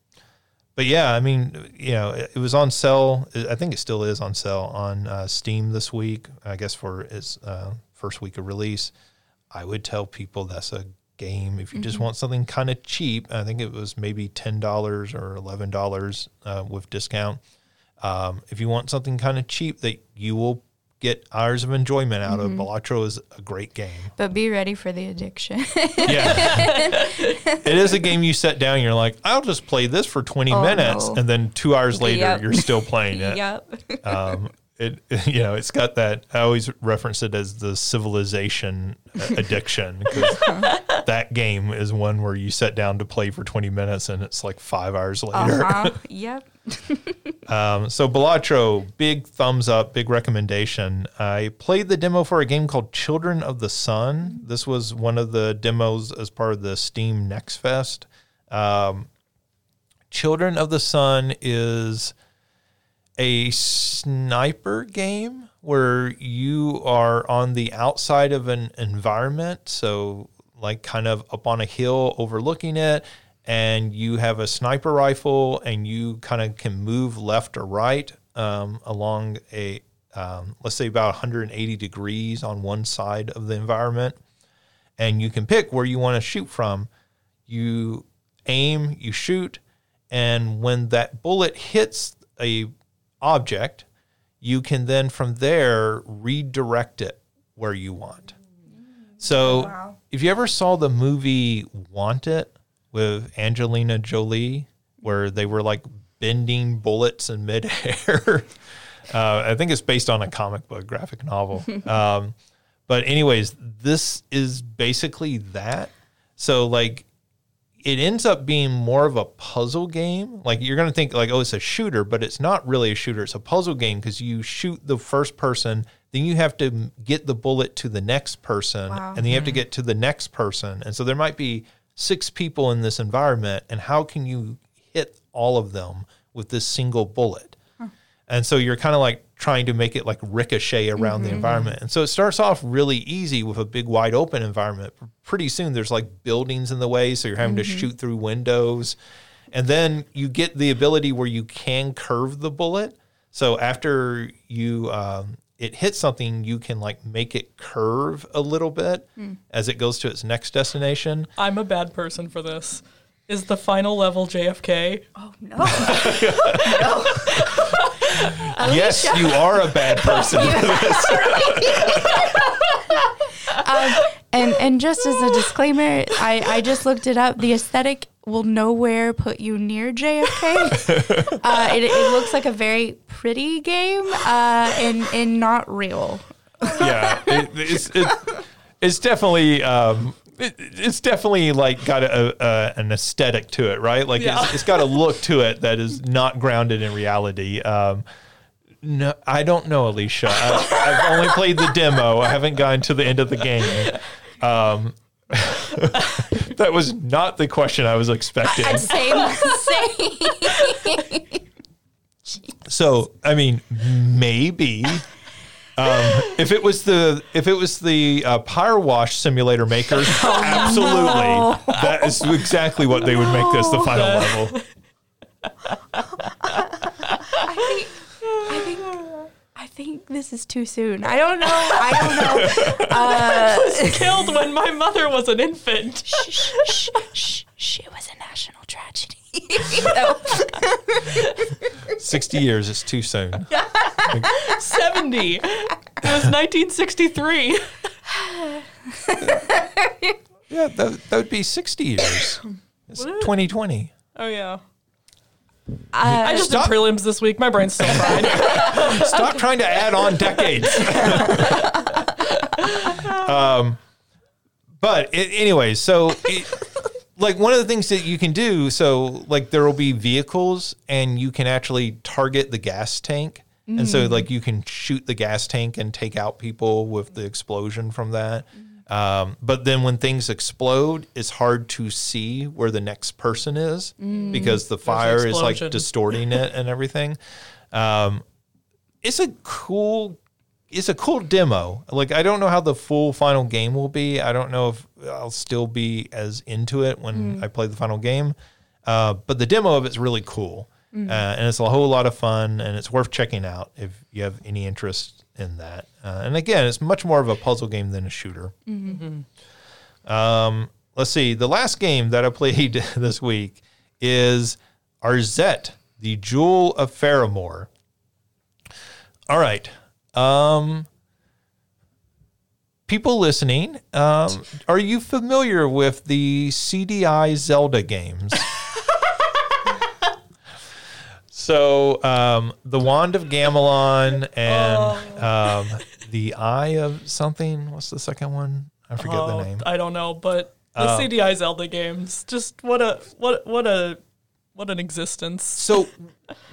but yeah, I mean, you know, it, it was on sale. I think it still is on sale on uh, Steam this week, I guess for its uh, first week of release. I would tell people that's a game if you just want something kind of cheap. I think it was maybe ten dollars or eleven dollars uh, with discount. Um, if you want something kind of cheap that you will get hours of enjoyment out of, Balatro is a great game. but be ready for the addiction Yeah, it is a game you set down. You're like, I'll just play this for twenty Oh, minutes, no. and then two hours later, Yep. you're still playing it. yep um, it you know it's got that I always reference it as the civilization addiction because that game is one where you sit down to play for 20 minutes and it's like five hours later. uh-huh. yep Um, so Balatro, big thumbs up, big recommendation. I played the demo for a game called Children of the Sun. This was one of the demos as part of the Steam Next Fest. Um, Children of the Sun is a sniper game where you are on the outside of an environment, so like kind of up on a hill overlooking it, and you have a sniper rifle, and you kind of can move left or right um, along a um, let's say about 180 degrees on one side of the environment, and you can pick where you want to shoot from. You aim, you shoot, and when that bullet hits a object, you can then from there redirect it where you want. So Wow. If you ever saw the movie Wanted with Angelina Jolie, where they were like bending bullets in midair, uh, I think it's based on a comic book graphic novel. um, but anyways, this is basically that. So like it ends up being more of a puzzle game. Like you're going to think like, oh, it's a shooter, but it's not really a shooter. It's a puzzle game because you shoot the first person, then you have to get the bullet to the next person, Wow. and then you have to mm-hmm. get to the next person. And so there might be six people in this environment, and how can you hit all of them with this single bullet? And so you're kind of like trying to make it like ricochet around the mm-hmm. environment. And so it starts off really easy with a big wide open environment. Pretty soon there's like buildings in the way, so you're having to mm-hmm. shoot through windows. And then you get the ability where you can curve the bullet. So after you um, it hits something, you can like make it curve a little bit as it goes to its next destination. I'm a bad person for this. Is the final level JFK? Oh no. Yes, you are a bad person. um, and and just as a disclaimer, I, I just looked it up. The aesthetic will nowhere put you near JFK. uh, it, it looks like a very pretty game uh, and and not real. yeah, it, it's it, it's definitely um, it, it's definitely like got a, a an aesthetic to it, right? Like Yeah. it's, it's got a look to it that is not grounded in reality. Um, no, I don't know, Alicia. I, I've only played the demo. I haven't gotten to the end of the game. Um, that was not the question I was expecting. Same, same. So, I mean, maybe um, if it was the if it was the uh, PowerWash Simulator makers, absolutely, that is exactly what they would make this the final level. I think, I think, I think this is too soon. I don't know. I don't know. Uh, Killed when my mother was an infant. shh, shh, shh, shh. It was a national tragedy. Sixty years is too soon. 70. It was 1963. Yeah, that, that would be sixty years. It's twenty twenty. Oh, yeah. Uh, I just Stop. did prelims this week. My brain's still fried. Stop trying to add on decades. um, but it, anyway, so it, like one of the things that you can do, so like there will be vehicles, and you can actually target the gas tank, and so like you can shoot the gas tank and take out people with the explosion from that. Um, but then when things explode, it's hard to see where the next person is because the fire is like distorting it and everything. Um, it's a cool it's a cool demo. Like I don't know how the full final game will be. I don't know if I'll still be as into it when I play the final game. Uh, but the demo of it's really cool, uh, and it's a whole lot of fun, and it's worth checking out if you have any interest in that. Uh, and again, it's much more of a puzzle game than a shooter. Um, let's see. The last game that I played this week is Arzette, the Jewel of Faramore. All right. Um, people listening, um, are you familiar with the CDI Zelda games? So, um, the Wand of Gamelon and um, the Eye of something. What's the second one? I forget Oh, the name. I don't know, but the Oh. CDI Zelda games, just what a what what a what an existence. So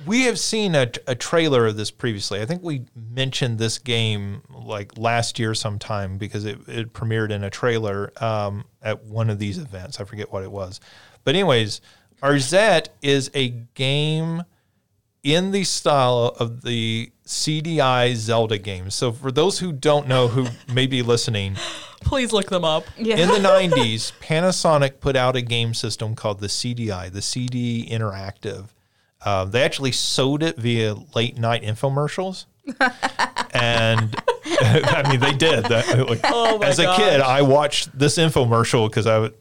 we have seen a, a trailer of this previously. I think we mentioned this game like last year sometime because it, it premiered in a trailer um, at one of these events. I forget what it was. But anyways, Arzette is a game in the style of the CDI Zelda games. So for those who don't know who may be listening, Please look them up. yeah. in the 90s, Panasonic put out a game system called the CDI, the CD Interactive. Uh, they actually sold it via late night infomercials. and I mean, they did. That, like, Oh my as a gosh. kid, I watched this infomercial because I would.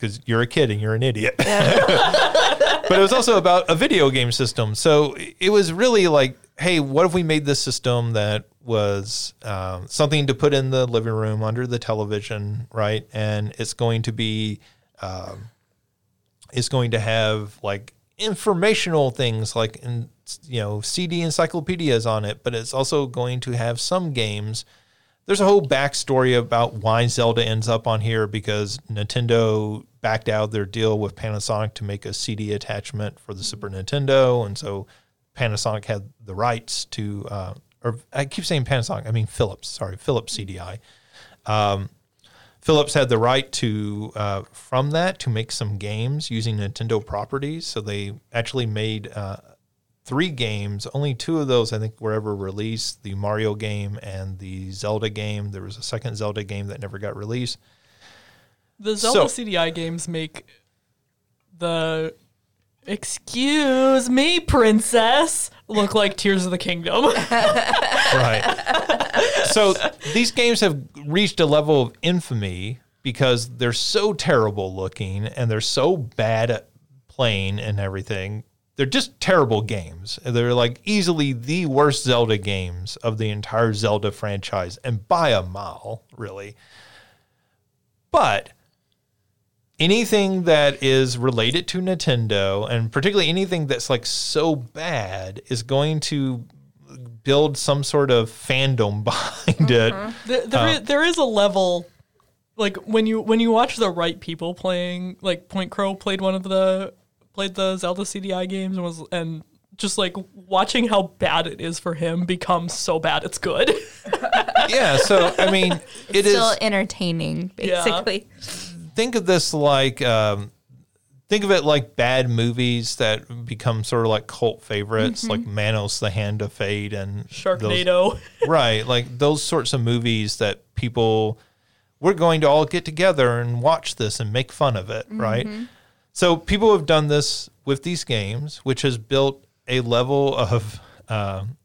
Because you're a kid and you're an idiot. but it was also about a video game system. So it was really like, hey, what if we made this system that was um, something to put in the living room under the television, right? And it's going to be, um, it's going to have like informational things like, in, you know, CD encyclopedias on it, but it's also going to have some games there's a whole backstory about why Zelda ends up on here because Nintendo backed out their deal with Panasonic to make a CD attachment for the Super Nintendo, and so Panasonic had the rights to, uh, or I keep saying Panasonic, I mean Philips. Sorry, Philips CDI. Um, Philips had the right to uh, from that to make some games using Nintendo properties. So they actually made uh, three games. Only two of those I think were ever released: the Mario game and the Zelda game. There was a second Zelda game that never got released. The Zelda So- CDI games make the excuse me, princess, look like Tears of the Kingdom. right. So these games have reached a level of infamy because they're so terrible looking and they're so bad at playing and everything. They're just terrible games. They're like easily the worst Zelda games of the entire Zelda franchise and by a mile, really. But anything that is related to Nintendo and particularly anything that's like so bad is going to build some sort of fandom behind it. Mm-hmm. there, there, uh, is, there is a level like when you when you watch the right people playing like PointCrow played one of the played the Zelda CDI games and was and just like watching how bad it is for him becomes so bad it's good. Yeah, so I mean, it is. Still entertaining, Yeah. Think of this like um, think of it like bad movies that become sort of like cult favorites, like Manos: The Hand of Fate and those- Sharknado. right? Like those sorts of movies that people we're going to all get together and watch this and make fun of it, right? So people have done this with these games, which has built a level of, um,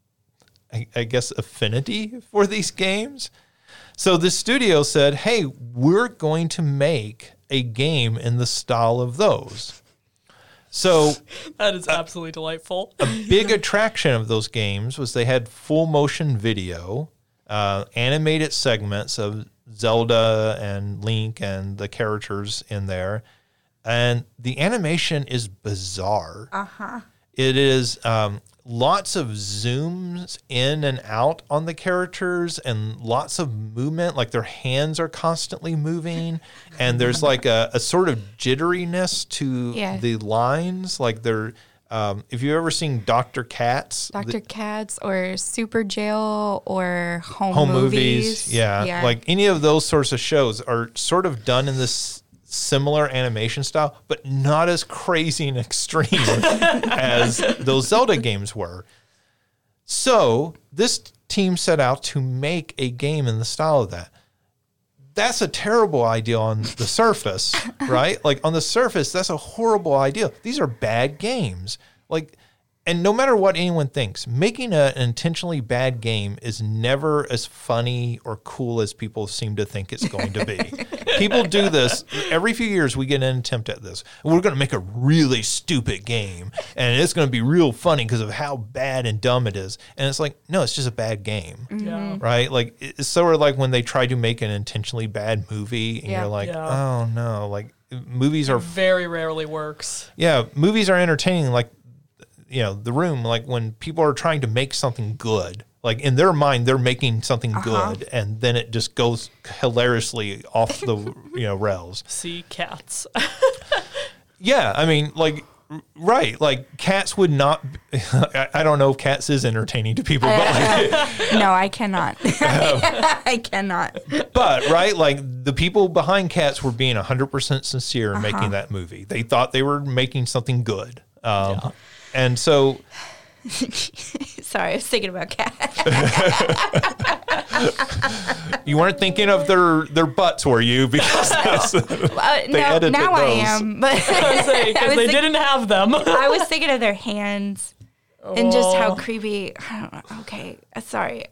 I, I guess, affinity for these games. So the studio said, "Hey, we're going to make a game in the style of those." So that is absolutely delightful. a big attraction of those games was they had full motion video, uh, animated segments of Zelda and Link and the characters in there, and the animation is bizarre. Uh huh. It is um, lots of zooms in and out on the characters and lots of movement, like their hands are constantly moving, and there's like a, a sort of jitteriness to Yeah. the lines, like they're. Um, if you've ever seen Doctor Katz, the- Dr. Katz or Superjail or Home, home movies. movies, yeah, like any of those sorts of shows are sort of done in this similar animation style, but not as crazy and extreme as those Zelda games were. So this team set out to make a game in the style of that. That's a terrible idea on the surface, right? Like on the surface, that's a horrible idea. These are bad games. Like, and no matter what anyone thinks, making a, an intentionally bad game is never as funny or cool as people seem to think it's going to be. people do this every few years. We get an attempt at this. We're going to make a really stupid game, and it's going to be real funny because of how bad and dumb it is. And it's like, no, it's just a bad game mm-hmm. Yeah. right? Like it's sort of like when they try to make an intentionally bad movie, and Yeah. you're like, Yeah. oh no, like movies are, Very rarely works. yeah, movies are entertaining. Like you know, The Room, like when people are trying to make something good, like in their mind, they're making something good, and then it just goes hilariously off the you know rails. See cats. Yeah, I mean, like. Right, like cats would not. I I don't know if cats is entertaining to people, but like, no, I cannot. I cannot. but right, like the people behind Cats were being hundred percent sincere in making that movie. They thought they were making something good, um, and so Sorry, I was thinking about cats. you weren't thinking of their their butts, were you? Because that's, Uh, no, edited now I am, but Because I they was think- didn't have them. I was thinking of their hands and just how Oh. creepy. I don't know. Okay, uh, sorry.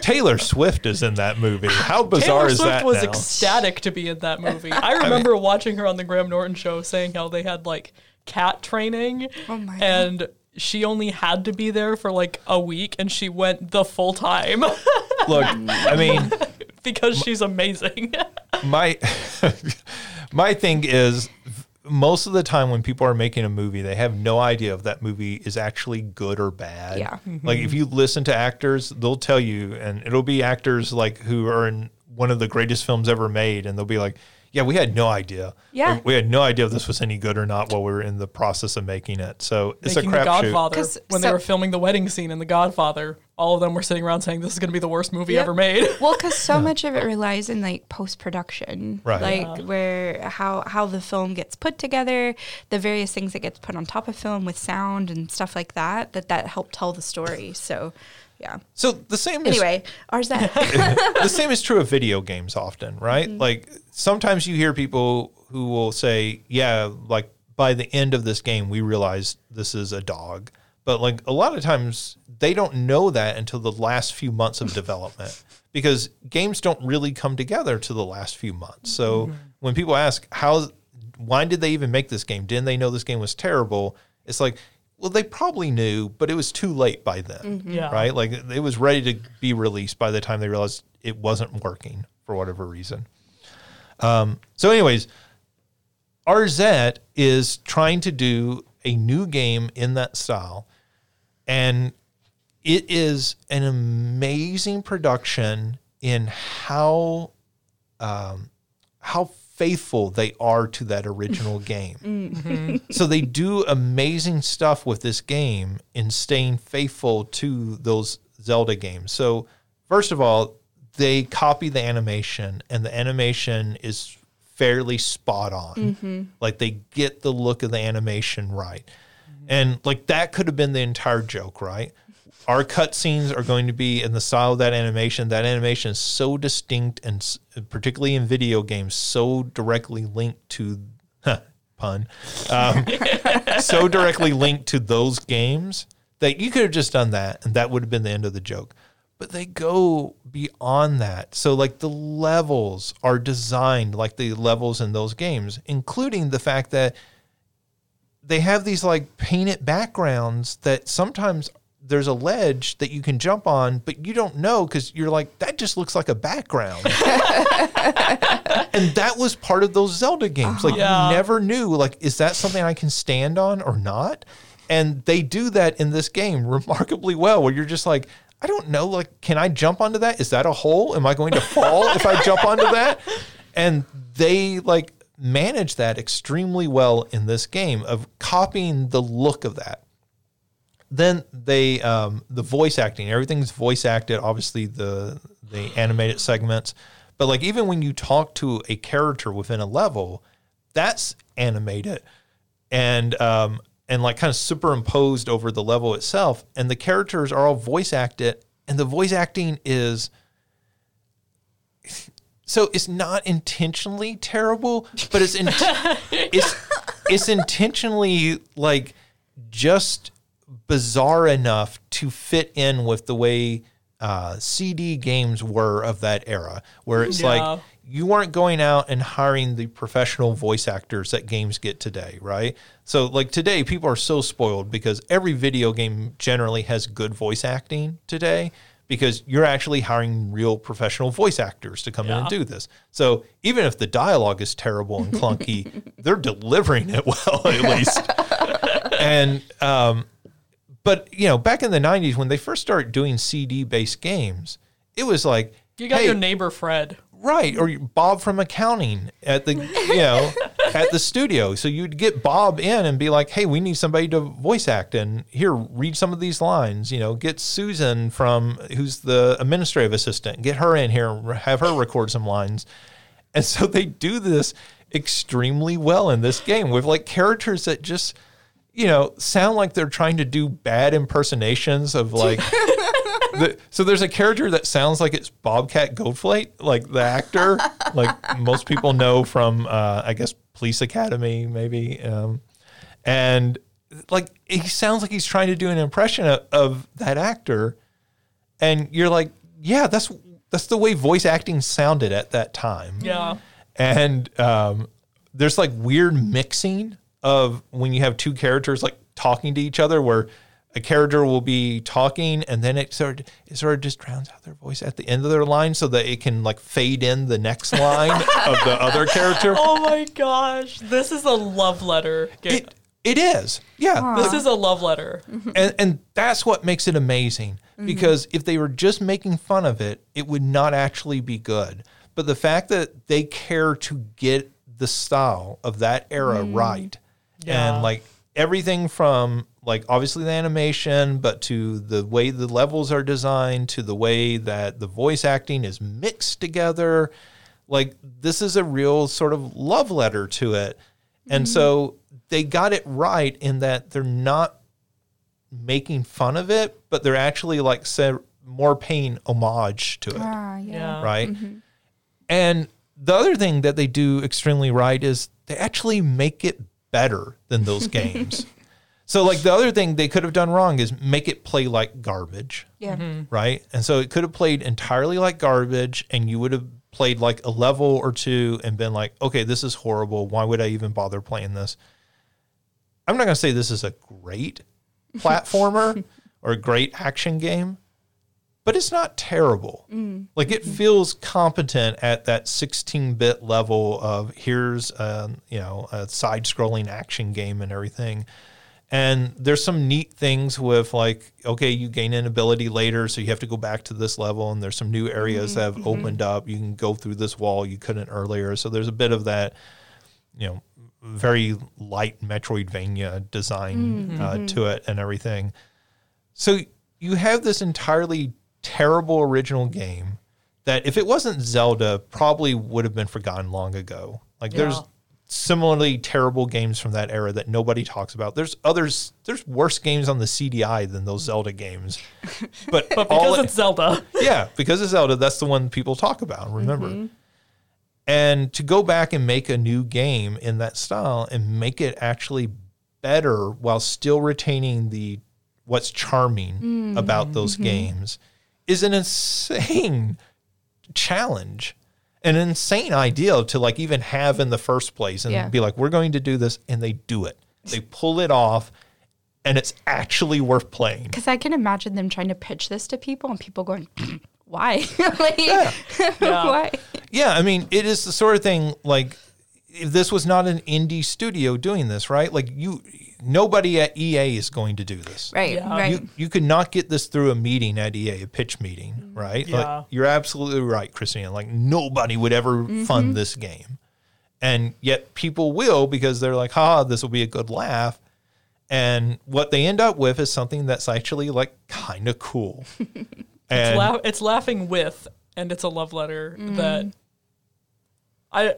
Taylor Swift is in that movie. How bizarre Taylor is Swift that was now? ecstatic to be in that movie. I remember watching her on the Graham Norton show saying how they had like cat training Oh my God. and she only had to be there for like a week and she went the full time Look, I mean, because she's amazing. my my thing is most of the time when people are making a movie they have no idea if that movie is actually good or bad Yeah. like mm-hmm. if you listen to actors they'll tell you and it'll be actors like who are in one of the greatest films ever made and they'll be like yeah, we had no idea. Yeah. we had no idea if this was any good or not while we were in the process of making it. So it's Making a The crapshoot. Godfather. 'Cause- When they were filming the wedding scene in The Godfather, all of them were sitting around saying, this is going to be the worst movie Yep. ever made. Well, because so much of it relies in like post production, Right. Like where how how the film gets put together, the various things that gets put on top of film with sound and stuff like that. That that help tell the story. So, yeah. So the same is Anyway, ours that the same is true of video games often, right? Mm-hmm. Like sometimes you hear people who will say, "Yeah, like by the end of this game, we realized this is a dog." But like a lot of times, they don't know that until the last few months of development because games don't really come together to the last few months. So mm-hmm. when people ask, "How? Why did they even make this game? Didn't they know this game was terrible?" It's like, well, they probably knew, but it was too late by then Yeah. right? Like it was ready to be released by the time they realized it wasn't working for whatever reason. Um, so, anyways, Arzette is trying to do a new game in that style, and it is an amazing production in how um, how faithful they are to that original game. Mm-hmm. Mm-hmm. So they do amazing stuff with this game in staying faithful to those Zelda games. So first of all, they copy the animation and the animation is fairly spot on. Mm-hmm. Like they get the look of the animation right. And like that could have been the entire joke, right? Our cutscenes are going to be in the style of that animation. That animation is so distinct and particularly in video games, so directly linked to pun, um, so directly linked to those games that you could have just done that and that would have been the end of the joke. But they go beyond that. So, like, the levels are designed like the levels in those games, including the fact that they have these like painted backgrounds that sometimes there's a ledge that you can jump on, but you don't know because you're like, that just looks like a background. and that was part of those Zelda games. Like Yeah. you uh-huh. never knew, like, is that something I can stand on or not? And they do that in this game remarkably well, where you're just like, I don't know, like, can I jump onto that? Is that a hole? Am I going to fall if I jump onto that? And they like manage that extremely well in this game of copying the look of that then they um, the voice acting everything's voice acted obviously the the animated segments. But like even when you talk to a character within a level that's animated. And um and like kind of superimposed over the level itself. And the characters are all voice acted and the voice acting is so it's not intentionally terrible but it's in, it's it's intentionally like just bizarre enough to fit in with the way uh, CD games were of that era, where it's Yeah. like you weren't going out and hiring the professional voice actors that games get today, right? So, like today, people are so spoiled because every video game generally has good voice acting today because you're actually hiring real professional voice actors to come in and do this. So, even if the dialogue is terrible and clunky, they're delivering it well at least and um, but you know, back in the '90s when they first started doing CD-based games, it was like You got hey, your neighbor Fred. right, or Bob from accounting at the you know at the studio. So you'd get Bob in and be like, "Hey, we need somebody to voice act, and here, read some of these lines." You know, get Susan from who's the administrative assistant, get her in here, and have her record some lines. And so they do this extremely well in this game with like characters that just, you know, sound like they're trying to do bad impersonations of like. the, so there's a character that sounds like it's Bobcat Goldthwait, like the actor, like most people know from, uh, I guess, Police Academy, maybe. Um, and like he sounds like he's trying to do an impression of, of that actor, and you're like, yeah, that's that's the way voice acting sounded at that time Yeah. and um, there's like weird mixing of when you have two characters like talking to each other where a character will be talking and then it sort of, it sort of just drowns out their voice at the end of their line so that it can like fade in the next line of the other character Oh my gosh. This is a love letter. It, it is yeah this is a love letter. and, and that's what makes it amazing mm-hmm. because if they were just making fun of it, it would not actually be good. but the fact that they care to get the style of that era mm. right, Yeah. and like everything from like obviously the animation, but to the way the levels are designed, to the way that the voice acting is mixed together, like this is a real sort of love letter to it. And so they got it right in that they're not making fun of it, but they're actually like say, more paying homage to it, Ah, yeah. Yeah. right? And the other thing that they do extremely right is they actually make it better than those games. So like the other thing they could have done wrong is make it play like garbage Yeah. Mm-hmm. right? And so it could have played entirely like garbage, and you would have played like a level or two and been like, okay, this is horrible. Why would I even bother playing this? I'm not going to say this is a great platformer or a great action game, but it's not terrible. Mm. Like it feels competent at that 16-bit level of here's um, you know a side-scrolling action game and everything. And there's some neat things with like, okay, you gain an ability later, so you have to go back to this level, and there's some new areas mm-hmm. that have mm-hmm. opened up. You can go through this wall you couldn't earlier. So there's a bit of that, you know, very light Metroidvania design mm-hmm. uh, to it and everything. So you have this entirely terrible original game that if it wasn't Zelda, probably would have been forgotten long ago. Like there's similarly terrible games from that era that nobody talks about. There's others there's worse games on the CDI than those Zelda games. But, But because it- it's Zelda, yeah, because of Zelda, that's the one people talk about and remember. Mm-hmm. And to go back and make a new game in that style and make it actually better while still retaining the what's charming mm. about those mm-hmm. games is an insane challenge. An insane idea to like even have in the first place and Yeah. be like, we're going to do this, and they do it. They pull it off, and it's actually worth playing. Because I can imagine them trying to pitch this to people and people going, why? like, Yeah. why? Yeah, I mean, it is the sort of thing like if this was not an indie studio doing this, right? Like you nobody at EA is going to do this. Right, Yeah. right. You you could not get this through a meeting at EA, a pitch meeting, mm-hmm. right? Like, Yeah. you're absolutely right, Christina. Like nobody would ever mm-hmm. fund this game. And yet people will because they're like, ha, this will be a good laugh. And what they end up with is something that's actually like kind of cool. it's, and it's laughing with, and it's a love letter mm-hmm. that I.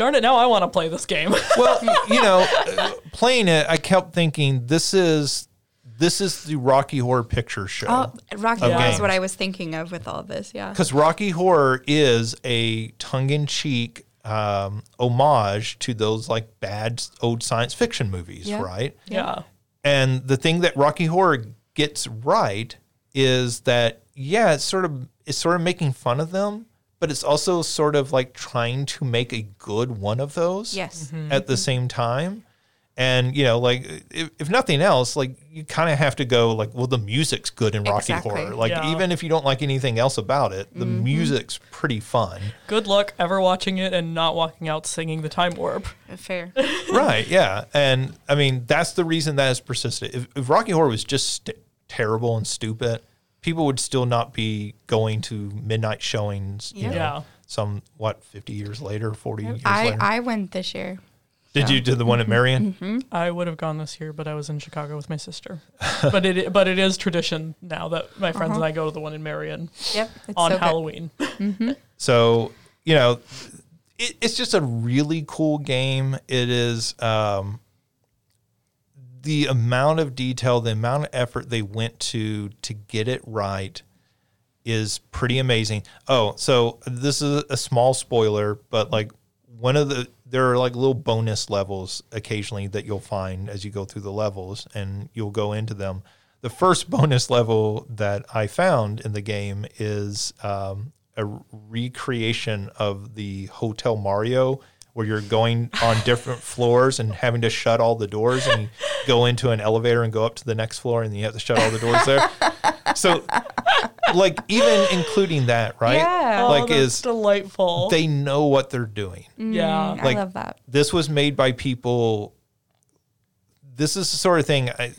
Darn it! Now I want to play this game. well, you know, uh, playing it, I kept thinking this is this is the Rocky Horror Picture Show Oh, Rocky Of Horror is what I was thinking of with all this. Yeah. because Rocky Horror is a tongue-in-cheek um, homage to those like bad old science fiction movies, Yeah. right? yeah. And the thing that Rocky Horror gets right is that yeah, it's sort of it's sort of making fun of them, but it's also sort of like trying to make a good one of those. Yes. Mm-hmm. at the mm-hmm. same time. And you know, like if, if nothing else, like you kind of have to go like, well, the music's good in Rocky Exactly. Horror. Like Yeah. even if you don't like anything else about it, the mm-hmm. music's pretty fun. Good luck ever watching it and not walking out singing the time warp. Uh, fair. right? Yeah. And I mean, that's the reason that has persisted. If, if Rocky Horror was just st- terrible and stupid, people would still not be going to midnight showings. You Yeah. know, Yeah. some what fifty years later, forty years I, later. I went this year. Did you do the one at Marion? Mm-hmm. I would have gone this year, but I was in Chicago with my sister. but it but it is tradition now that my friends and uh-huh. I go to the one in Marion Yep. It's on so good. Halloween. Mm-hmm. So, you know, it, it's just a really cool game. It is um, the amount of detail, the amount of effort they went to to get it right is pretty amazing. Oh, so this is a small spoiler, but like one of the there are like little bonus levels occasionally that you'll find as you go through the levels and you'll go into them. The first bonus level that I found in the game is um, a recreation of the Hotel Mario where you're going on different floors and having to shut all the doors and go into an elevator and go up to the next floor and you have to shut all the doors there. So like even including that, right? Yeah. Oh, Like that's is delightful. they know what they're doing. Mm, yeah. I love that. This was made by people this is the sort of thing I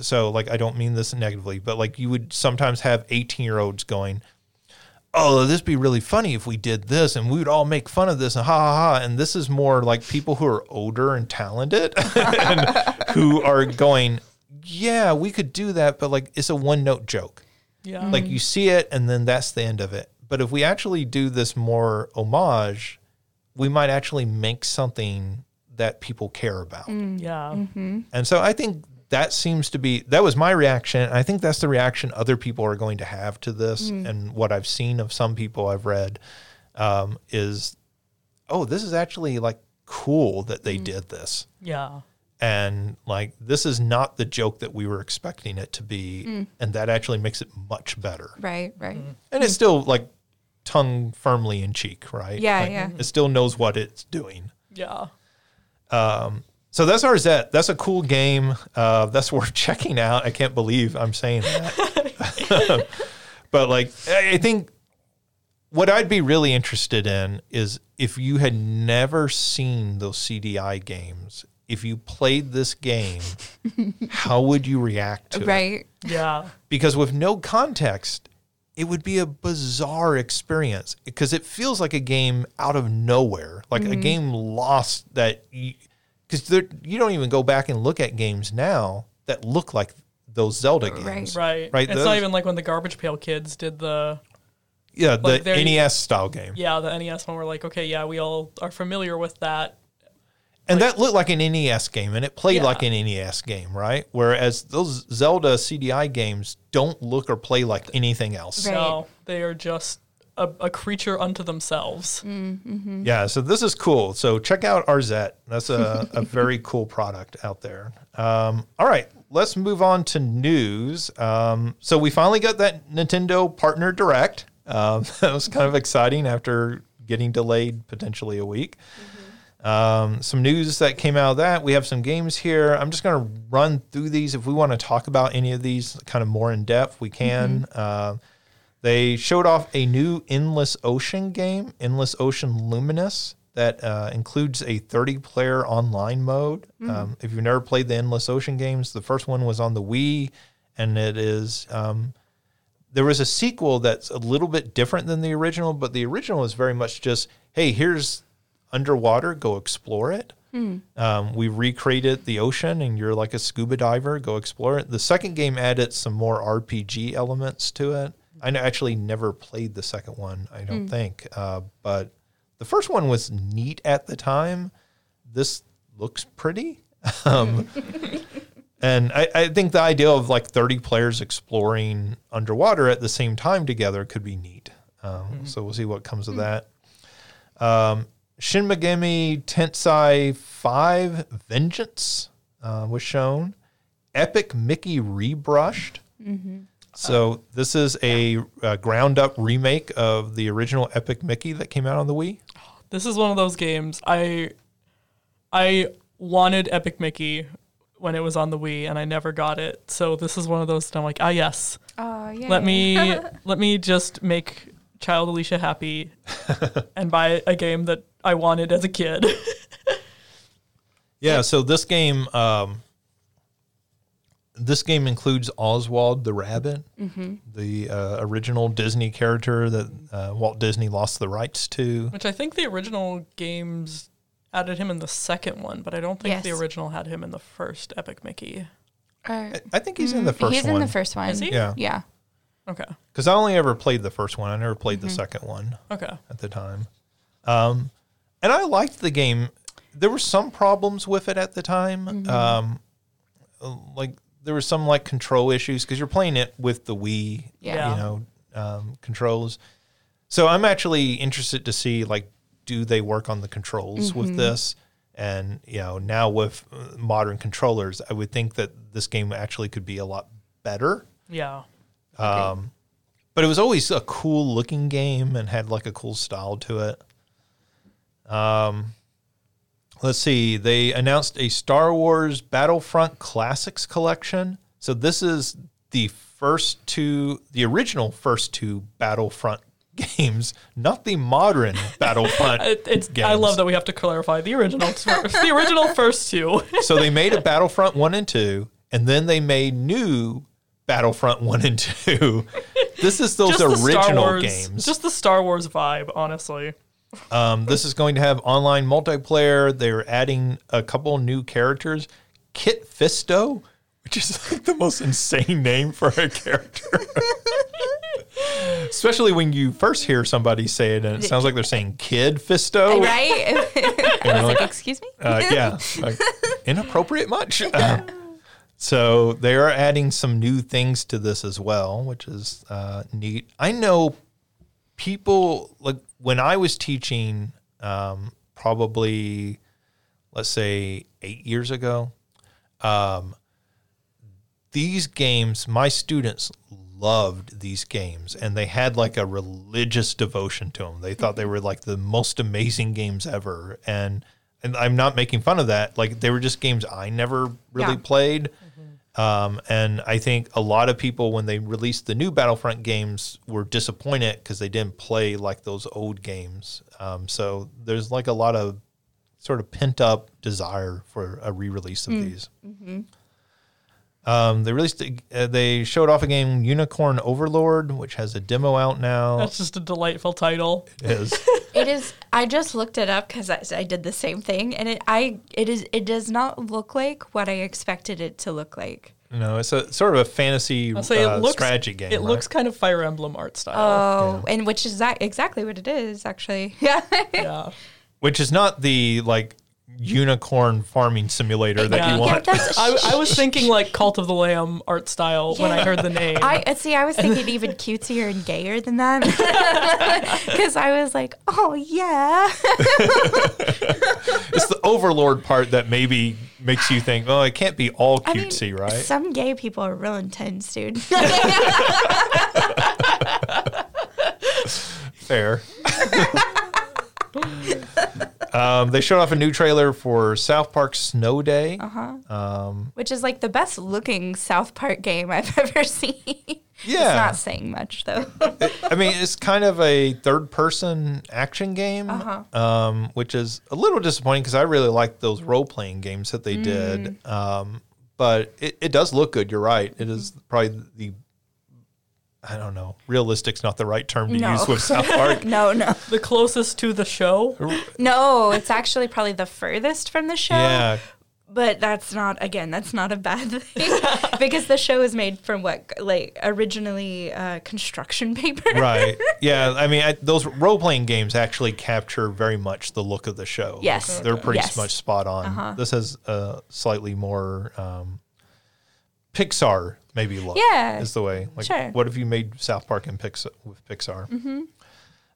so like I don't mean this negatively, but like you would sometimes have 18 year olds going, oh, this would be really funny if we did this and we would all make fun of this and ha ha ha. And this is more like people who are older and talented and who are going, yeah, we could do that, but like it's a one note joke. Yeah. Like you see it and then that's the end of it. But if we actually do this more homage, we might actually make something that people care about. Mm. yeah. Mm-hmm. And so I think that seems to be that was my reaction. I think that's the reaction other people are going to have to this. Mm. And what I've seen of some people I've read um, is, oh, this is actually like cool that they mm. did this. Yeah. And like this is not the joke that we were expecting it to be, mm. and that actually makes it much better. Right, right. And it's still like tongue firmly in cheek, right? Yeah, Like, yeah. It still knows what it's doing. Yeah. Um, So that's Arzette. That's a cool game. Uh, that's worth checking out. I can't believe I'm saying that. but like, I I think what I'd be really interested in is if you had never seen those CDI games, if you played this game, how would you react to it? Right. Yeah. because with no context, it would be a bizarre experience because it feels like a game out of nowhere, like a game lost that because you don't even go back and look at games now that look like those Zelda games. Right. Right. Right, It's those- not even like when the Garbage Pail Kids did the Yeah, the Like, they're- NES style game. yeah the NES one. We're like, okay, yeah, we all are familiar with that. And that looked like an NES game and it played Yeah. like an NES game, right? Whereas those Zelda CDI games don't look or play like anything else. Right. No, they are just a, a creature unto themselves. Yeah, so this is cool. So check out Arzette. That's a, a very cool product out there. Um, all right, let's move on to news. Um, so we finally got that Nintendo Partner Direct. Um, that was kind of exciting after getting delayed potentially a week. Um, some news that came out of that. We have some games here. I'm just going to run through these. If we want to talk about any of these kind of more in depth, we can. Uh, they showed off a new Endless Ocean game, Endless Ocean Luminous, that uh, includes a 30 player online mode. Um, if you've never played the Endless Ocean games, the first one was on the Wii, and it is. Um, there was a sequel that's a little bit different than the original, but the original is very much just, hey, here's underwater, go explore it. Um, we recreated the ocean, and you're like a scuba diver, go explore it. The second game added some more RPG elements to it. I actually never played the second one, I don't think, uh, but the first one was neat at the time. This looks pretty. Um, and I, I think the idea of like 30 players exploring underwater at the same time together could be neat. Um, So we'll see what comes of that. Um, Shin Megami Tensei 5 Vengeance uh, was shown. Epic Mickey Rebrushed. So this is a, uh ground up remake of the original Epic Mickey that came out on the Wii. This is one of those games I I wanted Epic Mickey when it was on the Wii and I never got it. So this is one of those that I'm like, ah yes. Oh, yeah. Let me let me just make child Alicia happy and buy a game that I wanted as a kid. Yeah, so this game, um, this game includes Oswald the rabbit, the uh, original Disney character that uh, Walt Disney lost the rights to. Which I think the original games added him in the second one, but I don't think the original had him in the first Epic Mickey. Or- I think he's in the first He's one. in the first one. Is he? Yeah, Yeah. Okay. because I only ever played the first one. I never played the second one Okay. at the time. Um, and I liked the game. There were some problems with it at the time. Um, like there were some like control issues because you're playing it with the Wii, Yeah. you know, um, controls. So I'm actually interested to see like, do they work on the controls with this? And you know, now with uh, modern controllers, I would think that this game actually could be a lot better. Yeah. Um, but it was always a cool looking game and had like a cool style to it. Um, let's see. They announced a Star Wars Battlefront Classics collection. So this is the first two, the original first two Battlefront games, not the modern Battlefront. It, it's I love that we have to clarify the original first, the original first two. so they made a Battlefront 1 and 2, and then they made new Battlefront 1 and 2. this is those Just original Wars, games. Just the Star Wars vibe, honestly. Um, this is going to have online multiplayer. They're adding a couple new characters. Kit Fisto, which is like the most insane name for a character. Especially when you first hear somebody say it and it sounds like they're saying Kid Fisto. right? I was like, excuse me? Uh, yeah. Like, inappropriate much. Uh, so they are adding some new things to this as well, which is uh, neat. I know people like when I was teaching, um, probably let's say eight years ago. Um, these games, my students loved these games, and they had like a religious devotion to them. They thought they were like the most amazing games ever, and and I'm not making fun of that. Like they were just games I never really Yeah. played. Um, and I think a lot of people, when they released the new Battlefront games, were disappointed because they didn't play like those old games. Um, so there's like a lot of sort of pent up desire for a re release of these. Um, they released, uh, they showed off a game, Unicorn Overlord, which has a demo out now. That's just a delightful title. It is. It is. I just looked it up because I, I did the same thing, and it I it is it does not look like what I expected it to look like. No, it's a sort of a fantasy I'll say it uh, looks strategy game. It right? looks kind of Fire Emblem art style. Oh, and which is that exactly what it is actually. Yeah. yeah. which is not the like unicorn farming simulator that Yeah. you want. that's. I, I was thinking like Cult of the Lamb art style when I heard the name. I uh, see. I was thinking even cutesier and gayer than that, because I was like, "Oh yeah, it's the overlord part that maybe makes you think, oh, it can't be all I mean, cutesy, right? Some gay people are real intense, dude. Fair. Um, they showed off a new trailer for South Park Snow Day. Uh-huh. Which is like the best looking South Park game I've ever seen. Yeah. it's not saying much though. I mean, it's kind of a third person action game, Uh-huh. um, which is a little disappointing because I really like those role playing games that they Mm. did. Um, but it, it does look good. You're right. It is probably the, I don't know, realistic's not the right term to No. use with South Park. no, no, the closest to the show. no. It's actually probably the furthest from the show. yeah. But that's not again. That's not a bad thing because the show is made from what like originally uh, construction paper. right. Yeah. I mean, I, those role playing games actually capture very much the look of the show. Yes. They're pretty Yes. much spot on. Uh-huh. This has a slightly more um, Pixar maybe look. Yeah. Is the way. Like, Sure. what if you made South Park and Pixar with Pixar? Mm-hmm.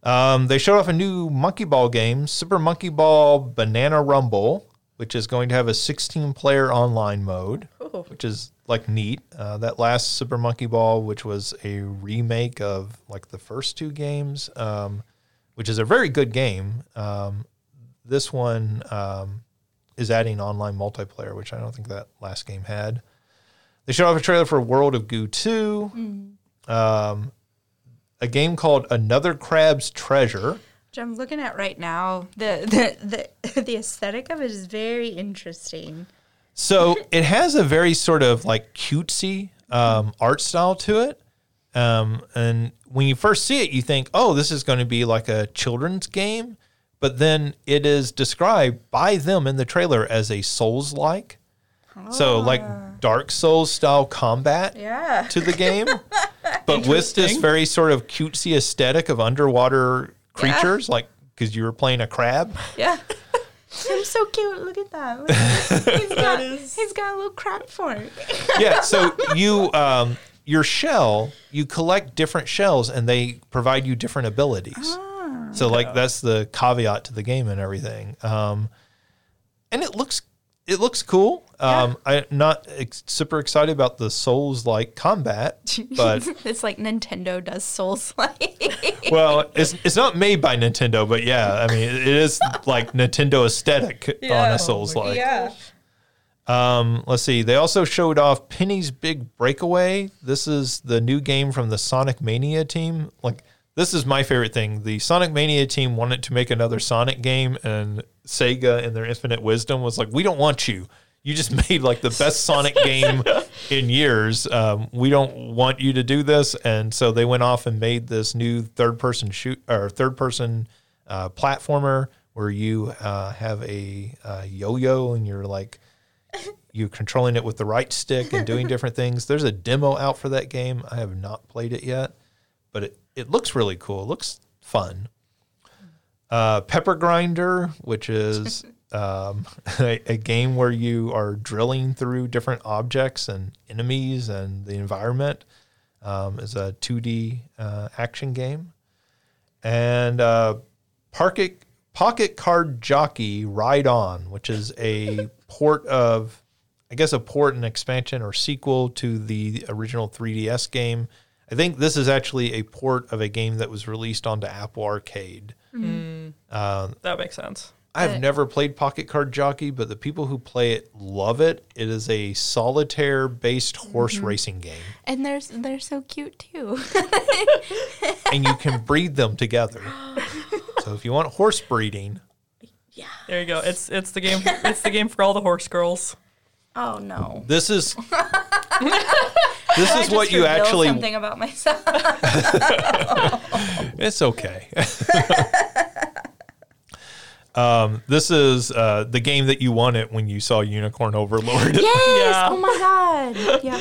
Um, they showed off a new Monkey Ball game, Super Monkey Ball Banana Rumble, which is going to have a 16 player online mode, Ooh. which is like neat. Uh, that last Super Monkey Ball, which was a remake of like the first two games, um, which is a very good game. Um, this one um, is adding online multiplayer, which I don't think that last game had. They showed off a trailer for World of Goo 2, um, a game called Another Crab's Treasure. Which I'm looking at right now. The the the, the aesthetic of it is very interesting. So it has a very sort of like cutesy um, art style to it. Um, and when you first see it, you think, oh, this is going to be like a children's game. But then it is described by them in the trailer as a Souls like. So, like Dark Souls style combat Yeah. to the game, but with this very sort of cutesy aesthetic of underwater creatures, like because you were playing a crab. Yeah. I'm so cute. Look at that. Look at that. He's got, he's got a little crab fork. yeah so you um your shell you collect different shells and they provide you different abilities so like that's the caveat to the game and everything um and it looks it looks cool um i'm not ex- super excited about the souls like combat but it's like Nintendo does Souls like. well it's it's not made by nintendo but yeah i mean it is like nintendo aesthetic on a souls like yeah. Um, let's see. They also showed off Penny's Big Breakaway. This is the new game from the Sonic Mania team. Like this is my favorite thing. The Sonic Mania team wanted to make another Sonic game, and Sega, in their infinite wisdom, was like, "We don't want you. you just made like the best Sonic game in years. Um, we don't want you to do this, and so they went off and made this new third person shoot or third person uh, platformer where you uh, have a uh, yo-yo and you're like you're controlling it with the right stick and doing different things. There's a demo out for that game. I have not played it yet, but it, it looks really cool. It looks fun. Uh, Pepper Grinder, which is um, a, a game where you are drilling through different objects and enemies and the environment, um, is a 2D uh, action game. And uh, Pocket, Pocket Card Jockey Ride On, which is a port of, I guess, a port and expansion or sequel to the original 3DS game. I think this is actually a port of a game that was released onto Apple Arcade. Mm-hmm. Um, that makes sense. I've never played Pocket Card Jockey, but the people who play it love it. It is a solitaire based horse mm-hmm. racing game, And they're they're so cute too. and you can breed them together. So if you want horse breeding, yeah. There you go. It's it's the game. It's the game for all the horse girls. Oh no. this is this I is what just you reveal actually. something about myself. It's okay. um, this is uh, the game that you won it when you saw Unicorn Overlord. yes. Yeah. Oh my god. Yeah.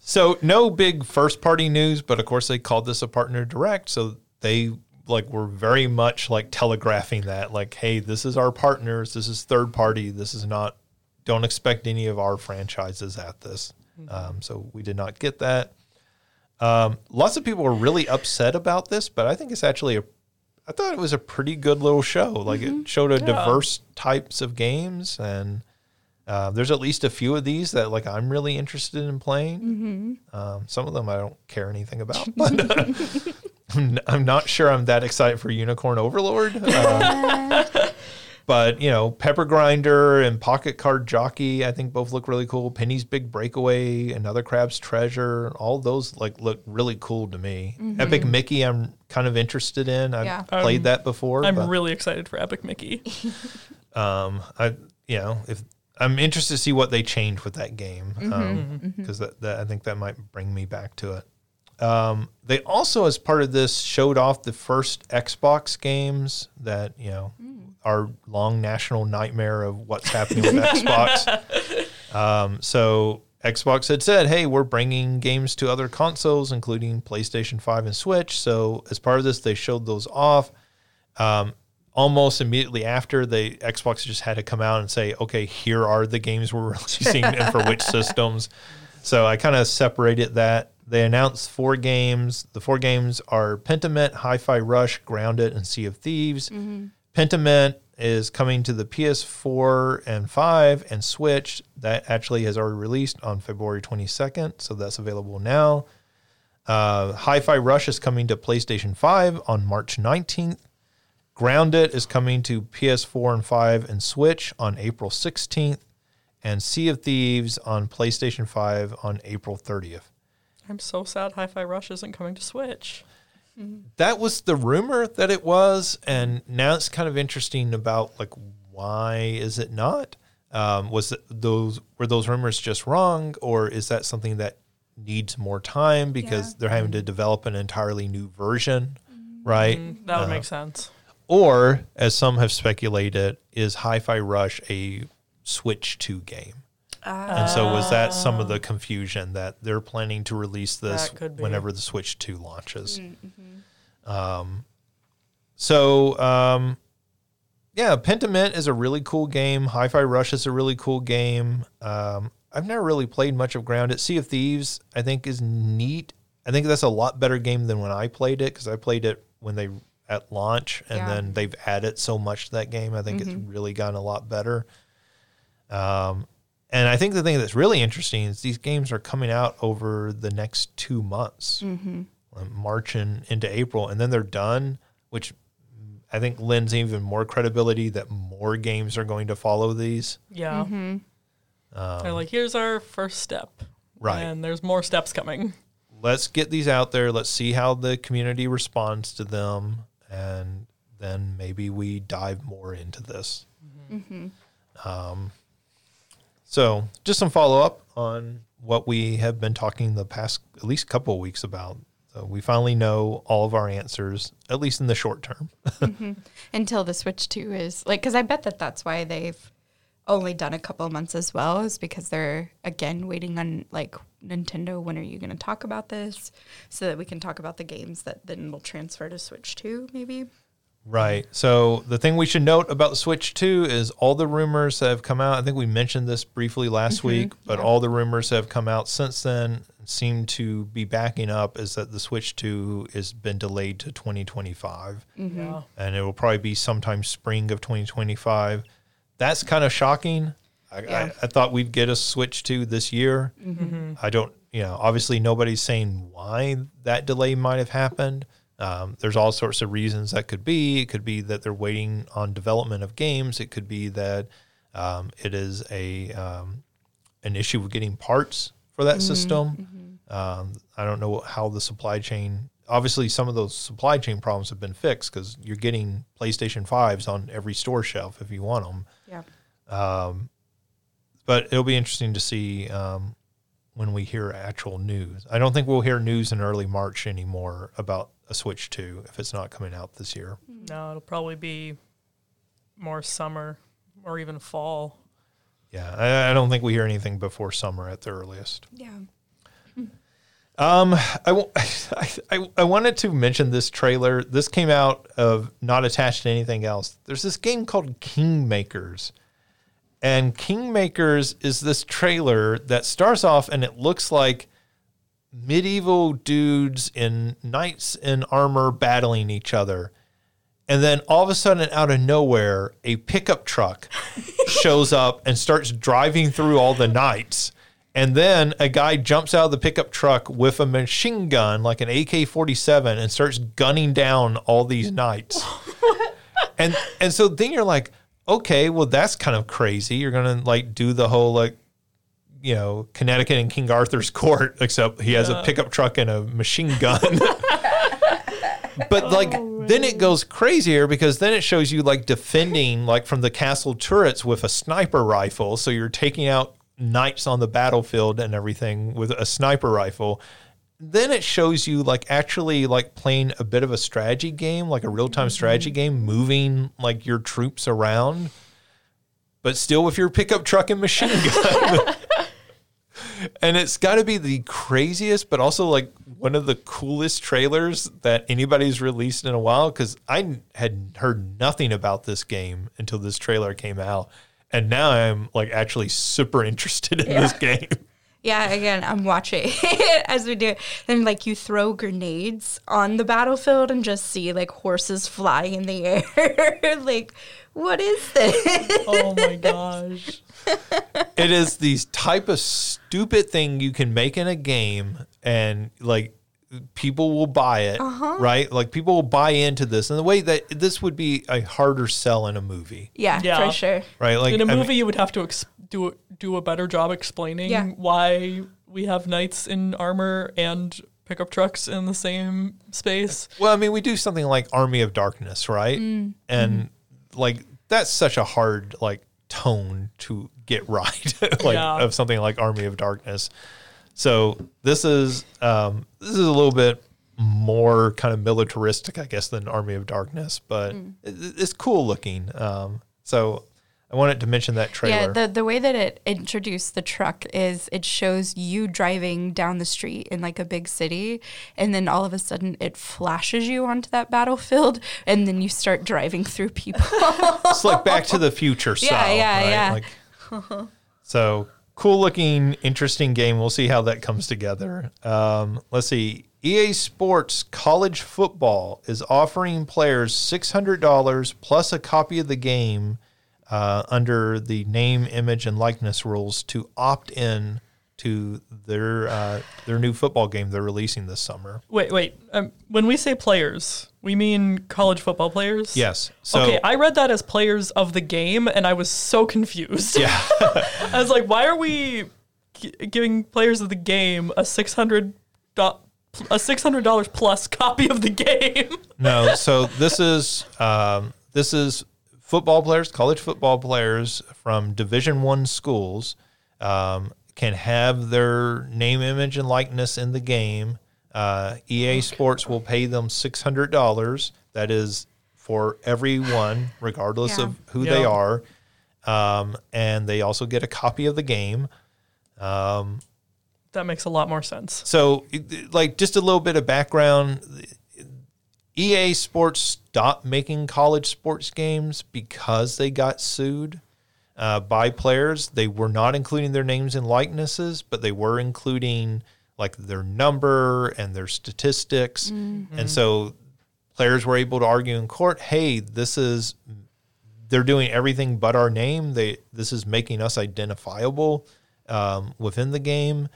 So no big first party news, but of course they called this a partner direct, so they like we're very much like telegraphing that like hey, this is our partners, this is third party, this is not don't expect any of our franchises at this. Um, so we did not get that. Um, lots of people were really upset about this, but I think it's actually a I thought it was a pretty good little show. Like it showed a diverse types of games and uh, there's at least a few of these that like I'm really interested in playing. Um, some of them I don't care anything about, but uh, I'm, I'm not sure I'm that excited for Unicorn Overlord. Uh, but you know, Pepper Grinder and Pocket Card Jockey, I think both look really cool. Penny's Big Breakaway, Another Crab's Treasure, all those like look really cool to me. Epic Mickey, I'm kind of interested in. I've Yeah. played Um, that before. I'm but- really excited for Epic Mickey. um, I you know if I'm interested to see what they change with that game because that, that I think that might bring me back to it. Um, they also, as part of this, showed off the first Xbox games that you know our long national nightmare of what's happening with Xbox. Um, so Xbox had said, "Hey, we're bringing games to other consoles, including PlayStation Five and Switch." So as part of this, they showed those off um, almost immediately after the Xbox just had to come out and say, okay, here are the games we're releasing and for which systems. So I kind of separated that. They announced four games. The four games are Pentiment, Hi-Fi Rush, Grounded, and Sea of Thieves. Pentiment is coming to the PS4 and 5 and Switch. That actually has already released on February 22nd, so that's available now. Uh, Hi-Fi Rush is coming to PlayStation 5 on March 19th. Grounded is coming to PS4 and 5 and Switch on April 16th, and Sea of Thieves on PlayStation 5 on April 30th. I'm so sad Hi-Fi Rush isn't coming to Switch. That was the rumor that it was, and now it's kind of interesting about like why is it not? Um, was it those were those rumors just wrong, or is that something that needs more time because Yeah. they're having to develop an entirely new version, right? That would Uh, make sense. Or, as some have speculated, is Hi Fi Rush a Switch 2 game? And so, was that some of the confusion that they're planning to release this That could be. whenever the Switch 2 launches? Um, so, um, yeah, Pentiment is a really cool game. Hi Fi Rush is a really cool game. Um, I've never really played much of Grounded. Sea of Thieves, I think, is neat. I think that's a lot better game than when I played it because I played it when they at launch, and Yeah. then they've added so much to that game. I think it's really gotten a lot better. Um, and I think the thing that's really interesting is these games are coming out over the next two months, um, March and into April, and then they're done, which I think lends even more credibility that more games are going to follow these. Yeah. They're like, here's our first step. Um, Right. And there's more steps coming. let's get these out there. Let's see how the community responds to them, and then maybe we dive more into this. Um, so just some follow up on what we have been talking the past at least couple of weeks about. So we finally know all of our answers, at least in the short term. Mm-hmm. Until the Switch 2 is like, because I bet that that's why they've only done a couple months as well, is because they're again waiting on like Nintendo. When are you going to talk about this so that we can talk about the games that then will transfer to Switch 2, maybe? Right. So the thing we should note about Switch 2 is all the rumors that have come out. I think we mentioned this briefly last mm-hmm. week, but all the rumors that have come out since then seem to be backing up is that the Switch 2 has been delayed to 2025 mm-hmm. Yeah. and it will probably be sometime spring of 2025. That's kind of shocking. I, Yeah. I, I thought we'd get a Switch 2 this year. Mm-hmm. I don't, you know, obviously nobody's saying why that delay might have happened. Um, there's all sorts of reasons that could be. It could be that they're waiting on development of games. It could be that um, it is a um, an issue with getting parts for that system. Um, I don't know how the supply chain. Obviously, some of those supply chain problems have been fixed because you're getting PlayStation fives on every store shelf if you want them Yeah. but it'll be interesting to see um, when we hear actual news. I don't think we'll hear news in early March anymore about a Switch 2 if it's not coming out this year. No, it'll probably be more summer or even fall. Yeah, I, I don't think we hear anything before summer at the earliest. Yeah. Um, I, wa- I, I, I wanted to mention this trailer. This came out of not attached to anything else. There's this game called Kingmakers. And Kingmakers is this trailer that starts off and it looks like medieval dudes in knights in armor battling each other. And then all of a sudden, out of nowhere, a pickup truck shows up and starts driving through all the knights. And then a guy jumps out of the pickup truck with a machine gun, like an AK 47, and starts gunning down all these knights. and and so then you're like, okay, well that's kind of crazy. You're gonna like do the whole like, you know, Connecticut and King Arthur's court, except he has a pickup truck and a machine gun. but like oh, then it goes crazier because then it shows you like defending like from the castle turrets with a sniper rifle. So you're taking out knights on the battlefield and everything with a sniper rifle then it shows you like actually like playing a bit of a strategy game, like a real time mm-hmm. strategy game, moving like your troops around, but still with your pickup truck and machine gun. and it's got to be the craziest, but also like one of the coolest trailers that anybody's released in a while. Because I had heard nothing about this game until this trailer came out, and now I'm like actually super interested in this game. Yeah, again, I'm watching as we do it. Then, like, you throw grenades on the battlefield and just see, like, horses fly in the air. like, what is this? Oh my gosh. it is these type of stupid thing you can make in a game and like people will buy it uh-huh. right like people will buy into this and the way that this would be a harder sell in a movie yeah, Yeah. for sure. right like In a I mean- movie, you would have to ex- do do a better job explaining Yeah. why we have knights in armor and pickup trucks in the same space. well i mean we do something like army of darkness right Mm. and Mm-hmm. like that's such a hard like tone to get right like Yeah. of something like army of darkness so this is um this is a little bit more kind of militaristic i guess than army of darkness but Mm. it, it's cool looking um so i wanted to mention that trailer Yeah, the the way that it introduced the truck is it shows you driving down the street in like a big city, and then all of a sudden it flashes you onto that battlefield, and then you start driving through people. it's like back to the future Yeah, yeah, right? yeah. Like, so cool looking interesting game we'll see how that comes together um, let's see ea sports college football is offering players $600 plus a copy of the game uh, under the name image and likeness rules to opt in to their uh, their new football game they're releasing this summer Wait, wait. Um, when we say players, we mean college football players? yes so okay, I read that as players of the game, and I was so confused. yeah I was like, why are we gi- giving players of the game a six hundred a six hundred dollars plus copy of the game? No, so this is um, this is football players, college football players from Division One schools um, can have their name, image, and likeness in the game. Uh, EA Sports will pay them six hundred dollars. That is for everyone, regardless Yeah. of who they are, um, and they also get a copy of the game. That makes a lot more sense. So, like, just a little bit of background. EA Sports stopped making college sports games because they got sued uh, by players. They were not including their names and likenesses, but they were including like their number and their statistics. And so, players were able to argue in court, "Hey, this is they're doing everything but our name. They this is making us identifiable um, within the game."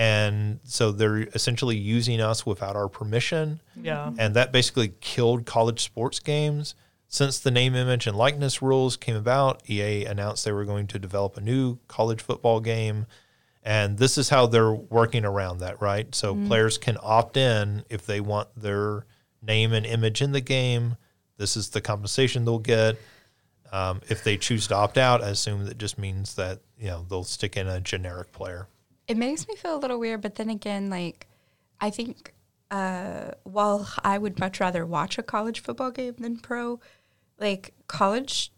And so they're essentially using us without our permission. Yeah. and that basically killed college sports games. Since the name image and likeness rules came about ea announced they were going to develop a new college football game. And this is how they're working around that right? So players can opt in if they want their name and image in the game. This is the compensation they'll get. Um, if they choose to opt out i assume that just means that you know they'll stick in a generic player It makes me feel a little weird, but then again, like I think uh, while I would much rather watch a college football game than pro, like college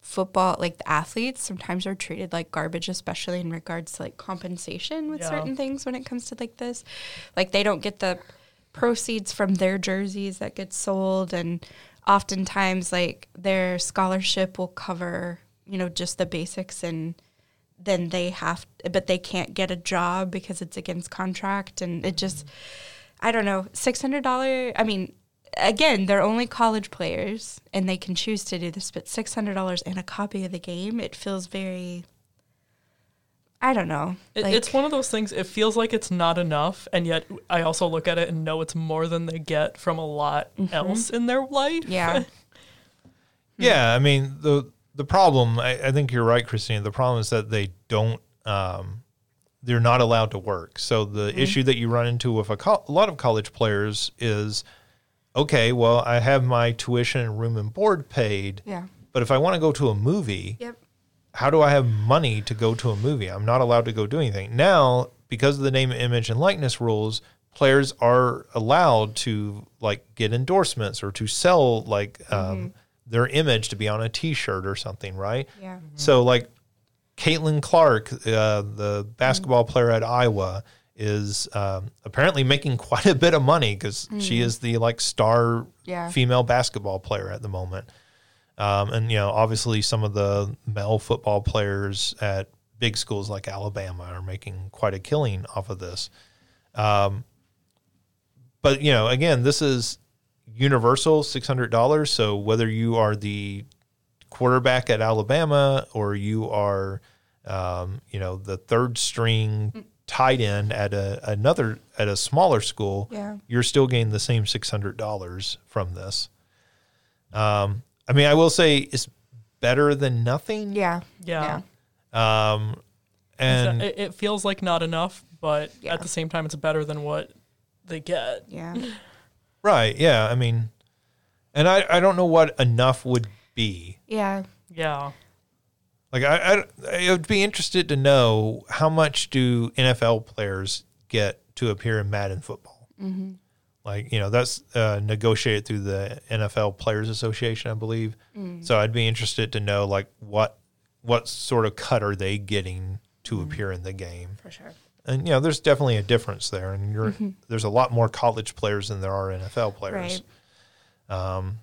football, like the athletes sometimes are treated like garbage, especially in regards to like compensation with Yeah. certain things when it comes to like this. Like they don't get the proceeds from their jerseys that get sold, and oftentimes like their scholarship will cover, you know, just the basics and then they have but they can't get a job because it's against contract and it mm-hmm. just i don't know $600 i mean again they're only college players and they can choose to do this but $600 and a copy of the game it feels very i don't know It, like- it's one of those things. It feels like it's not enough, and yet I also look at it and know it's more than they get from a lot mm-hmm. else in their life. yeah Yeah, I mean the the problem. I, I think you're right, Christine. The problem is that they don't. Um, they're not allowed to work. So the issue that you run into with a, co- a lot of college players is, okay, well, I have my tuition and room and board paid, yeah but if I want to go to a movie, yep how do I have money to go to a movie? I'm not allowed to go do anything. Now, because of the name, image, and likeness rules, players are allowed to like get endorsements or to sell like um, their image to be on a T-shirt or something, right? yeah So, like Caitlin Clark, uh, the basketball player at Iowa, is um, apparently making quite a bit of money because she is the like star Yeah. female basketball player at the moment. Um, and you know, obviously, some of the male football players at big schools like Alabama are making quite a killing off of this. Um, but you know, again, this is universal six hundred dollars. So whether you are the quarterback at Alabama or you are, um, you know, the third string tight end at a, another at a smaller school, Yeah. you're still getting the same six hundred dollars from this. Um, I mean, I will say it's better than nothing. yeah Yeah. Um, and it, it feels like not enough, but Yeah. at the same time, it's better than what they get. yeah right, yeah. I mean, and I I don't know what enough would be. yeah Yeah. Like I, I, I would be interested to know how much do NFL players get to appear in Madden football? Mm-hmm. Like you know that's uh, negotiated through the NFL Players Association, I believe. Mm. So I'd be interested to know like what what sort of cut are they getting to Mm. appear in the game? for sure And you know, there's definitely a difference there, and you're Mm-hmm. there's a lot more college players than there are NFL players. right Um,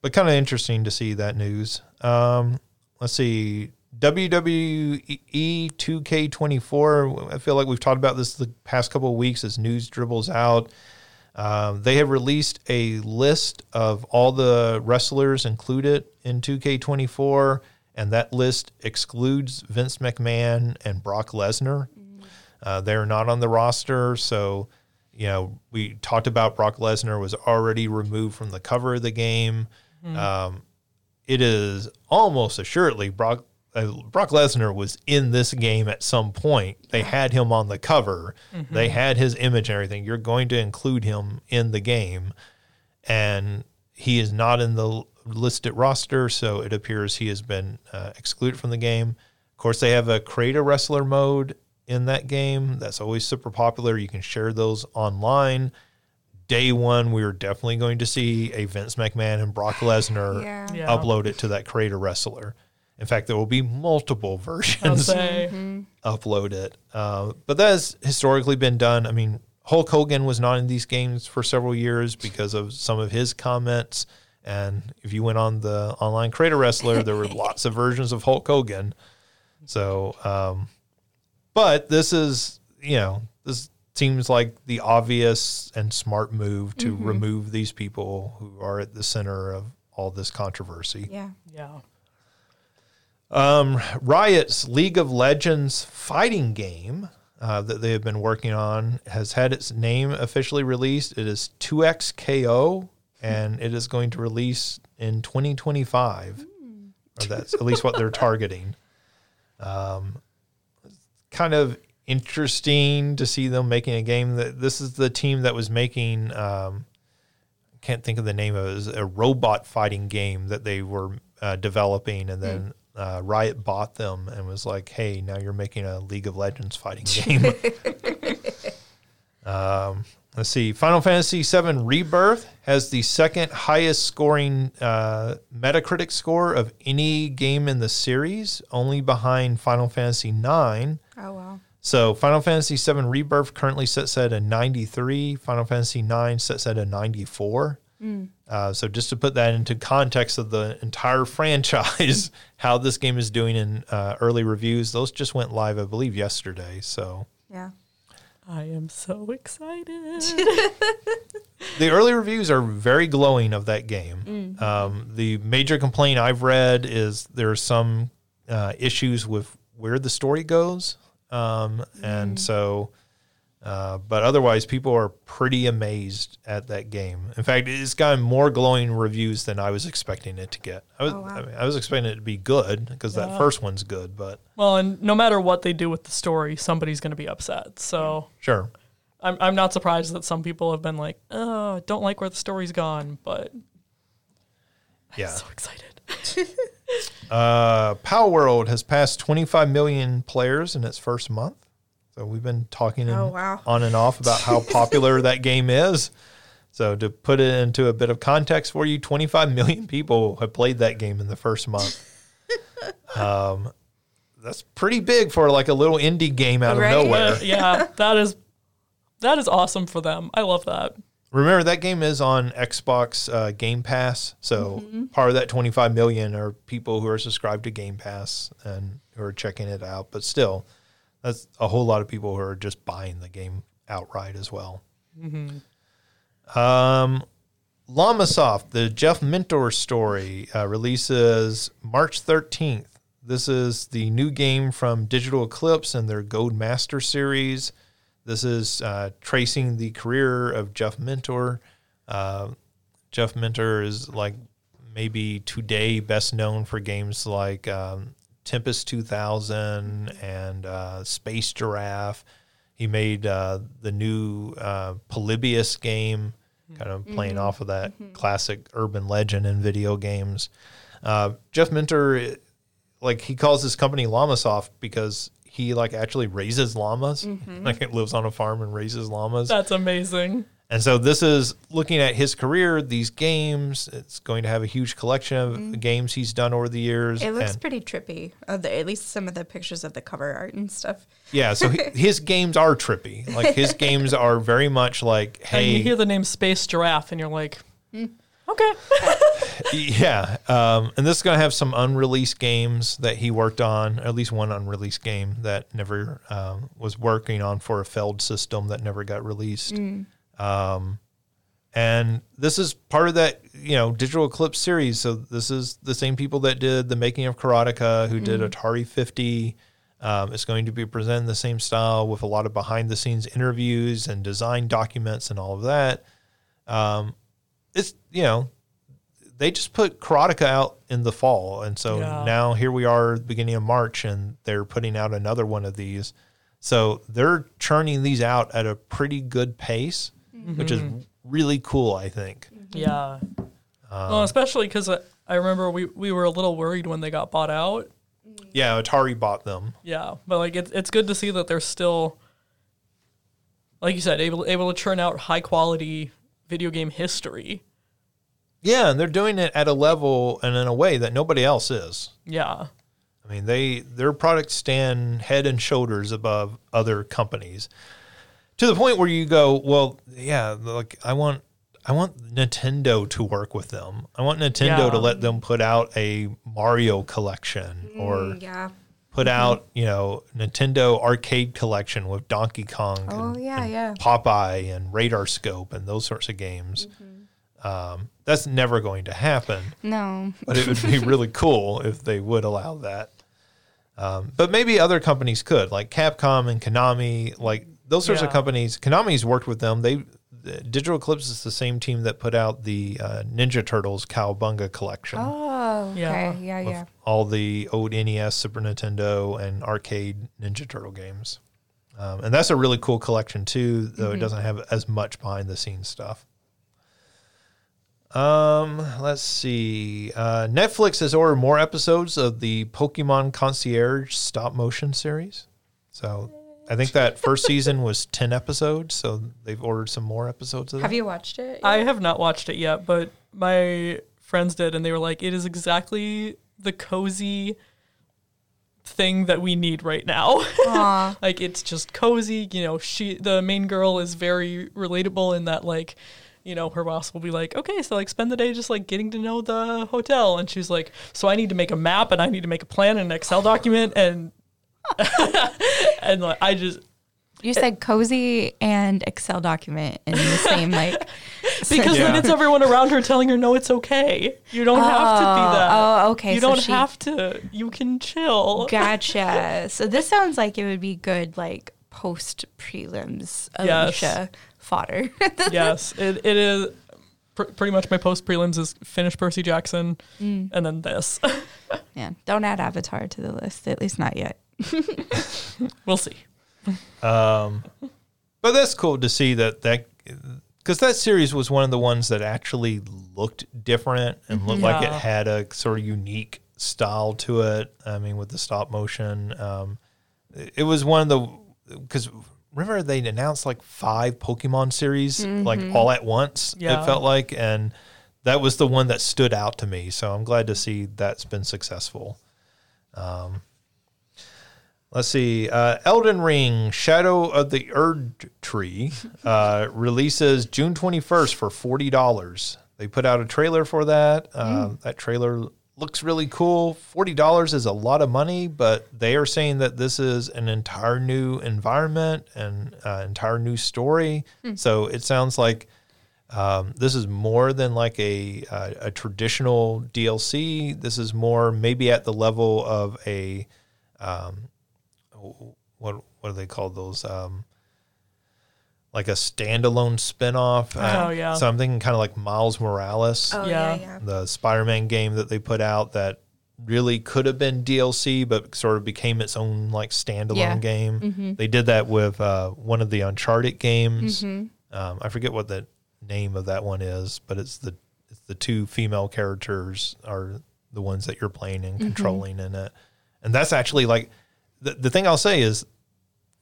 but kind of interesting to see that news. Um, let's see. WWE 2K24. I feel like we've talked about this the past couple of weeks as news dribbles out. Um, they have released a list of all the wrestlers included in 2K24, and that list excludes Vince McMahon and Brock Lesnar. Uh, they're not on the roster, so you know we talked about Brock Lesnar was already removed from the cover of the game. Um, it is almost assuredly Brock uh, Brock Lesnar was in this game at some point. They had him on the cover. They had his image and everything. You're going to include him in the game, and he is not in the listed roster, so it appears he has been uh, excluded from the game. Of course, they have a create a wrestler mode in that game. That's always super popular. You can share those online. Day one, we are definitely going to see a Vince McMahon and Brock Lesnar Yeah. Yeah. upload it to that create a wrestler. In fact, there will be multiple versions say. upload it. Uh, but that has historically been done. I mean, Hulk Hogan was not in these games for several years because of some of his comments. And if you went on the online Creator Wrestler, there were lots of versions of Hulk Hogan. So, um, but this is, you know, this seems like the obvious and smart move to remove these people who are at the center of all this controversy. Yeah. Yeah. Um, Riot's League of Legends fighting game uh, that they have been working on has had its name officially released. It is 2XKO, and it is going to release in 2025. Or that's at least what they're targeting. Um, kind of interesting to see them making a game that this is the team that was making. Um, can't think of the name of it. It was a robot fighting game that they were uh, developing, and then uh, Riot bought them and was like, "Hey, now you're making a League of Legends fighting game." um, let's see. Final Fantasy VII Rebirth has the second highest scoring uh, Metacritic score of any game in the series, only behind Final Fantasy IX. Oh wow. So Final Fantasy VII Rebirth currently sits at a 93. Final Fantasy IX sits at a 94. Uh, so just to put that into context of the entire franchise, how this game is doing in uh, early reviews, those just went live, I believe, yesterday. So Yeah. I am so excited. the early reviews are very glowing of that game. Um, the major complaint I've read is there are some uh, issues with where the story goes, um, and so. Uh, but otherwise, people are pretty amazed at that game. In fact, it's gotten more glowing reviews than I was expecting it to get. I was, Oh, wow. I, mean, I was expecting it to be good because that first one's good. But well, and no matter what they do with the story, somebody's going to be upset. So sure, I'm, I'm not surprised that some people have been like, oh, don't like where the story's gone, but yeah. so excited. Uh, Palworld has passed 25 million players in its first month. So we've been talking in- Oh, wow. on and off about how popular that game is. So to put it into a bit of context for you, 25 million people have played that game in the first month. um, that's pretty big for like a little indie game out of nowhere. Yeah, that is that is awesome for them. I love that. Remember that game is on Xbox uh, Game Pass, so Mm-hmm. part of that 25 million are people who are subscribed to Game Pass and who are checking it out. But still, that's a whole lot of people who are just buying the game outright as well. Um, Llamasoft, the Jeff Minter story, uh, releases March 13th. This is the new game from Digital Eclipse and their Gold Master series. This is uh, tracing the career of Jeff Minter. Uh, Jeff Minter is like maybe today best known for games like um, Tempest 2000 and uh, Space Giraffe. He made uh, the new uh, Polybius game, kind of playing off of that classic urban legend in video games. Uh, Jeff Minter, like he calls his company Llamasoft because he like actually raises llamas, mm-hmm. like it lives on a farm and raises llamas. That's amazing. And so this is looking at his career, these games. It's going to have a huge collection of mm-hmm. games he's done over the years. It looks and- pretty trippy. Uh, the, at least some of the pictures of the cover art and stuff. yeah, so his games are trippy. Like his games are very much like, And you hear the name Space Giraffe, and you're like, hmm. okay. yeah. Um, and this is going to have some unreleased games that he worked on, at least one unreleased game that never um, was working on for a failed system that never got released. Um, and this is part of that, you know, Digital Eclipse series. So this is the same people that did the making of Karateka, who did Atari 50. Um, it's going to be presented in the same style with a lot of behind the scenes interviews and design documents and all of that. Um, it's, you know, they just put Karateka out in the fall. And so Yeah. now here we are, beginning of March, and they're putting out another one of these. So they're churning these out at a pretty good pace, mm-hmm. which is really cool, I think. Mm-hmm. Yeah. Um, well, especially because I remember we, we were a little worried when they got bought out. Mm. Yeah, Atari bought them. Yeah, but like it's it's good to see that they're still, like you said, able able to churn out high quality video game history. Yeah, and they're doing it at a level and in a way that nobody else is. Yeah, I mean, they their products stand head and shoulders above other companies. To the point where you go, well, yeah, like I want I want Nintendo to work with them. I want Nintendo Yeah. to let them put out a Mario collection or Mm, yeah. put out, you know, Nintendo arcade collection with Donkey Kong Oh, and, yeah, and yeah. Popeye and Radar Scope and those sorts of games. Mm-hmm. Um, that's never going to happen No. but it would be really cool if they would allow that. Um, but maybe other companies could, like Capcom and Konami, like those sorts of companies. Konami's worked with them. They the Digital Eclipse is the same team that put out the uh, Ninja Turtles Cowabunga collection. Oh, okay. Yeah. Yeah, yeah. all the old NES, Super Nintendo, and arcade Ninja Turtle games. Um, and that's a really cool collection too, though it doesn't have as much behind the scenes stuff. Um, let's see. Uh, Netflix has ordered more episodes of the Pokemon Concierge stop motion series. So I think that first season was 10 episodes. So they've ordered some more episodes of that. Have you watched it? I have not watched it yet, but my friends did, and they were like, "It is exactly the cozy thing that we need right now." Aw. like it's just cozy. You know, she the main girl is very relatable in that like. You know, her boss will be like, okay, so like spend the day just like getting to know the hotel. And she's like, so I need to make a map and I need to make a plan in an Excel document. And, and like, I just, You said cozy and Excel document in the same like. because then it's everyone around her telling her, no, it's okay. You don't have to be oh, that. Oh, okay. You so don't she- have to. You can chill. Gotcha. so this sounds like it would be good, like post prelims, Yes. Alicia fodder. yes, it, it is. Pr- pretty much my post prelims is finish Percy Jackson Mm. and then this. yeah. Don't add Avatar to the list, at least not yet. we'll see. Um, but that's cool to see that that because that series was one of the ones that actually looked different and looked like it had a sort of unique style to it. I mean, with the stop motion, um, it it was one of the because remember they announced like five Pokemon series like all at once. Yeah. It felt like, and that was the one that stood out to me. So I'm glad to see that's been successful. Let's see. Uh, Elden Ring Shadow of the Erd Tree uh, releases June 21st for $40. They put out a trailer for that. Uh, That trailer looks really cool. $40 is a lot of money, but they are saying that this is an entire new environment and uh, entire new story. So it sounds like um, this is more than like a, uh, a traditional DLC. This is more maybe at the level of a um, what what do they call those? Um, like a standalone spinoff. Oh, yeah. So I'm thinking kind of like Miles Morales, Oh Yeah. yeah, yeah. the Spider-Man game that they put out that really could have been DLC, but sort of became its own like standalone Yeah. game. They did that with uh, one of the Uncharted games. Mm-hmm. Um, I forget what the name of that one is, but it's the it's the two female characters are the ones that you're playing and controlling in it. And that's actually like the the thing I'll say is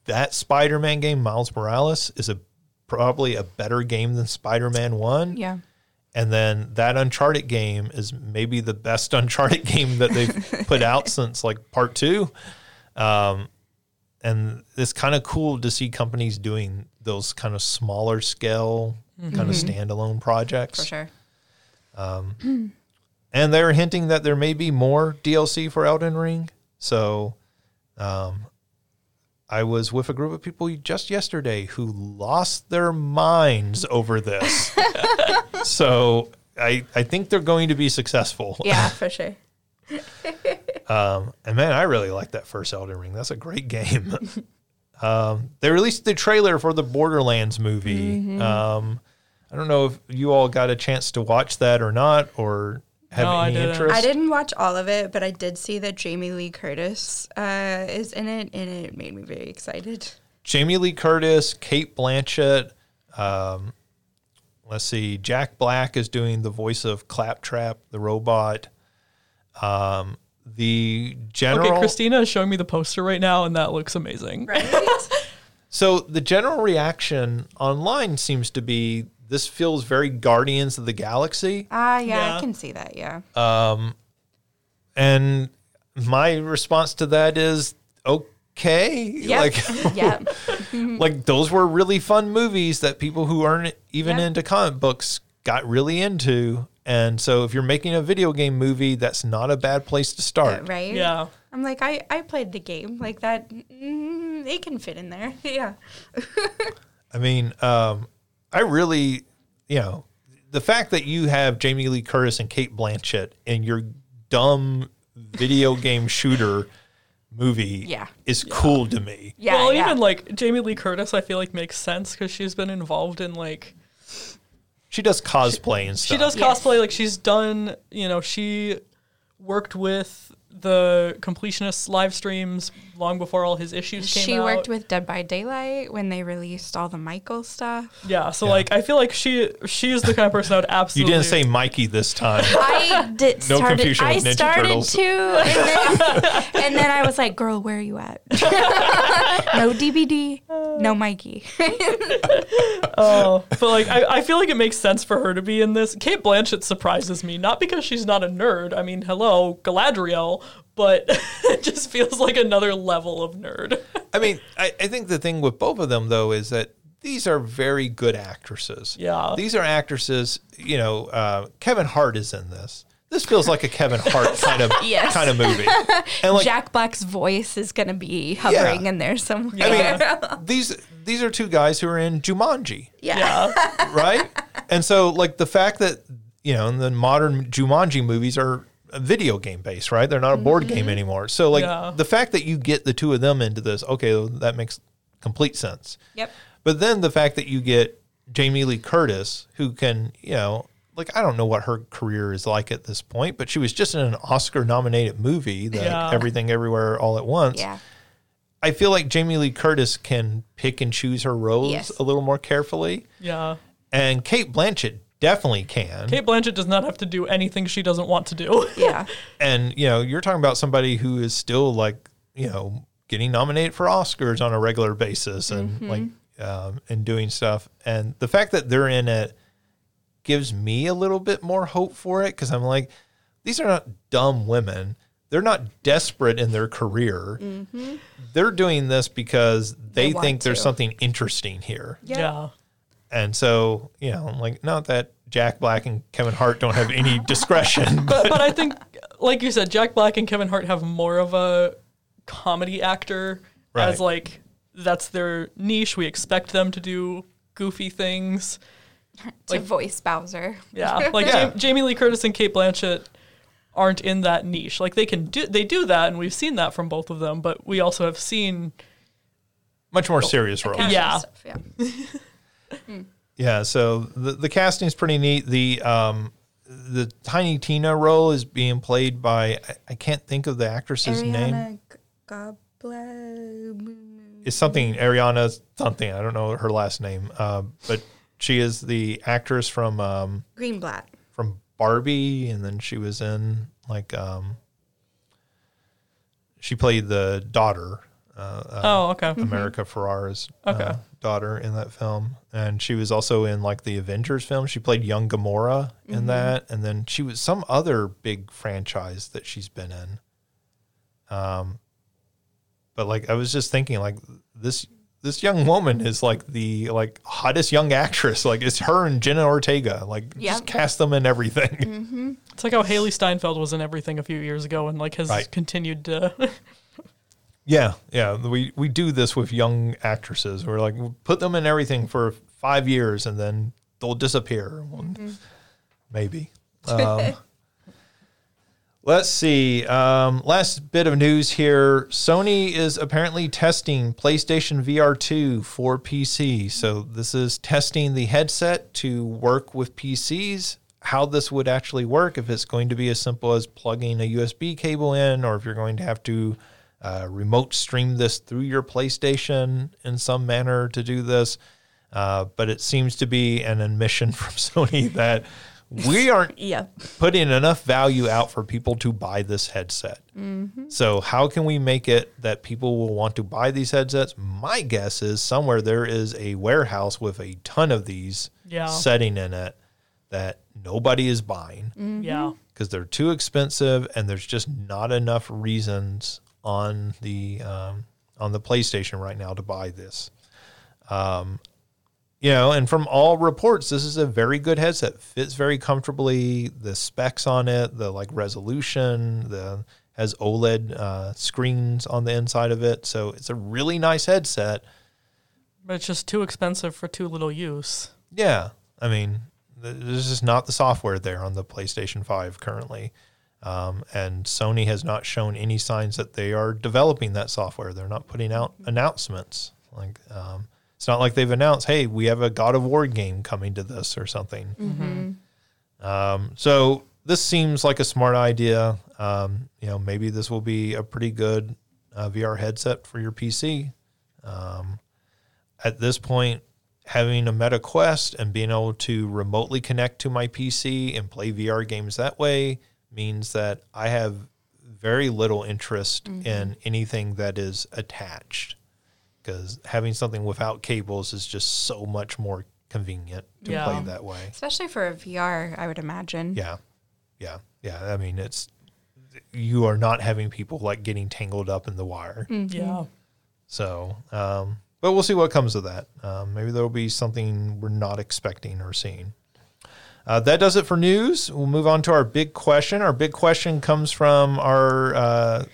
that Spider-Man game, Miles Morales, is a probably a better game than Spider-Man One. Yeah. And then that Uncharted game is maybe the best Uncharted game that they've put out since like part two. Um, and it's kind of cool to see companies doing those kind of smaller scale, kind of standalone projects. For sure. Um, And they're hinting that there may be more DLC for Elden Ring. So, um, I was with a group of people just yesterday who lost their minds over this. so I I think they're going to be successful. Yeah, for sure. Um, and man, I really like that first Elden Ring. That's a great game. um, they released the trailer for the Borderlands movie. Um, I don't know if you all got a chance to watch that or not, or have No, I any didn't. interest. I didn't watch all of it, but I did see that Jamie Lee Curtis uh, is in it, and it made me very excited. Jamie Lee Curtis, Cate Blanchett, um, let's see, Jack Black is doing the voice of Claptrap, the robot. Um, the general. Okay, Christina is showing me the poster right now, and that looks amazing. Right? So the general reaction online seems to be this feels very Guardians of the Galaxy. Ah, yeah, Yeah. I can see that. Yeah. And my response to that is okay. Yep. Like yep. like those were really fun movies that people who aren't even Yeah. into comic books got really into. And so if you're making a video game movie, that's not a bad place to start. Right. Yeah. I'm like, I, I played the game like that. Mm, it can fit in there. Yeah. I mean, um, I really, you know, the fact that you have Jamie Lee Curtis and Cate Blanchett in your dumb video game shooter movie Yeah. is cool to me. Yeah. well, yeah. even like Jamie Lee Curtis, I feel like makes sense because she's been involved in like She does cosplay and stuff. she does Yes. cosplay. Like she's done, you know, she worked with the completionists live streams long before all his issues came out, she out. worked with Dead by Daylight when they released all the Michael stuff. yeah, so like I feel like she she is the kind of person I would absolutely. You didn't say Mikey this time. I did No started. confusion I with Ninja started Turtles. to, and then, and then I was like, "Girl, where are you at? no DVD, no Mikey." Oh, but like I, I feel like it makes sense for her to be in this. Cate Blanchett surprises me, not because she's not a nerd. I mean, hello, Galadriel, but it just feels like another level of nerd. I mean, I, I think the thing with both of them though is that these are very good actresses. Yeah. These are actresses, you know, uh, Kevin Hart is in this. This feels like a Kevin Hart kind of Yes. kind of movie. And like Jack Black's voice is gonna be hovering Yeah. in there somewhere. I mean, these these are two guys who are in Jumanji, yeah. Yeah, right? and so like the fact that, you know, the modern Jumanji movies are video game based, right? They're not a board game mm-hmm. anymore. So like Yeah. the fact that you get the two of them into this, okay, that makes complete sense. Yep. But then the fact that you get Jamie Lee Curtis, who can, you know, like I don't know what her career is like at this point, but she was just in an Oscar nominated movie, the Yeah. Everything Everywhere All at Once. Yeah. I feel like Jamie Lee Curtis can pick and choose her roles Yes. a little more carefully. yeah. And Cate Blanchett definitely can. Cate Blanchett does not have to do anything she doesn't want to do. Yeah. and, you know, you're talking about somebody who is still like, you know, getting nominated for Oscars on a regular basis and like, um, and doing stuff. And the fact that they're in it gives me a little bit more hope for it because I'm like, these are not dumb women. They're not desperate in their career. They're doing this because they, They want think there's to. something interesting here. yeah. And so, you know, like, not that Jack Black and Kevin Hart don't have any discretion, but But but I think, like you said, Jack Black and Kevin Hart have more of a comedy actor Right. as like that's their niche. We expect them to do goofy things. To Like- voice Bowser. Yeah, like Yeah. Jam- Jamie Lee Curtis and Cate Blanchett aren't in that niche. Like they can do they do that, and we've seen that from both of them. But we also have seen much more oh, serious roles. Yeah. Stuff, yeah. Yeah, so the the casting is pretty neat. The um the Tiny Tina role is being played by I, I can't think of the actress's name. Ariana Goblet. It's something Ariana something. I don't know her last name. Uh, but she is the actress from um Greenblatt. from Barbie, and then she was in like um she played the daughter. Uh, uh, oh okay America Ferrera's Okay. uh, daughter in that film, and she was also in like the Avengers film. She played young Gamora in that, and then she was some other big franchise that she's been in. Um, but like I was just thinking, like this this young woman is like the like hottest young actress. Like it's her and Jenna Ortega. Like just cast them in everything. it's like how Hailee Steinfeld was in everything a few years ago, and like has Right. continued to. Yeah, yeah. We we do this with young actresses. We're like we'll put them in everything for five years and then they'll disappear. Well, Maybe. Um, let's see. Um, last bit of news here. Sony is apparently testing PlayStation VR 2 for PC. So this is testing the headset to work with PCs. How this would actually work, if it's going to be as simple as plugging a USB cable in, or if you're going to have to uh, remote stream this through your PlayStation in some manner to do this. Uh, but it seems to be an admission from Sony that we aren't Yeah. putting enough value out for people to buy this headset. So, how can we make it that people will want to buy these headsets? My guess is somewhere there is a warehouse with a ton of these Yeah. setting in it that nobody is buying Yeah. because they're too expensive and there's just not enough reasons on the um, on the PlayStation right now to buy this. Um, you know, and from all reports, this is a very good headset. Fits very comfortably. The specs on it, the like resolution, the has OLED uh, screens on the inside of it, so it's a really nice headset. But it's just too expensive for too little use. Yeah, I mean, this is not the software there on the PlayStation 5 currently. Um, and Sony has not shown any signs that they are developing that software. They're not putting out announcements. Like, um, it's not like they've announced, hey, we have a God of War game coming to this or something. Um, so this seems like a smart idea. Um, you know, maybe this will be a pretty good uh, VR headset for your PC. Um, at this point, having a Meta Quest and being able to remotely connect to my PC and play VR games that way means that I have very little interest in anything that is attached because having something without cables is just so much more convenient to Yeah. play that way. Especially for a VR, I would imagine. Yeah. Yeah. Yeah. I mean, it's, you are not having people like getting tangled up in the wire. Yeah. So, um, but we'll see what comes of that. Um, maybe there will be something we're not expecting or seeing. Uh, that does it for news. We'll move on to our big question. Our big question comes from our uh,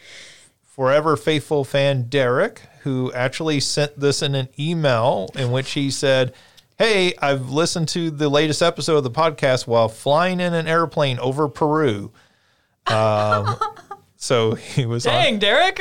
forever faithful fan, Derek, who actually sent this in an email in which he said, Hey, I've listened to the latest episode of the podcast while flying in an airplane over Peru. Um, so he was on, Dang, Derek.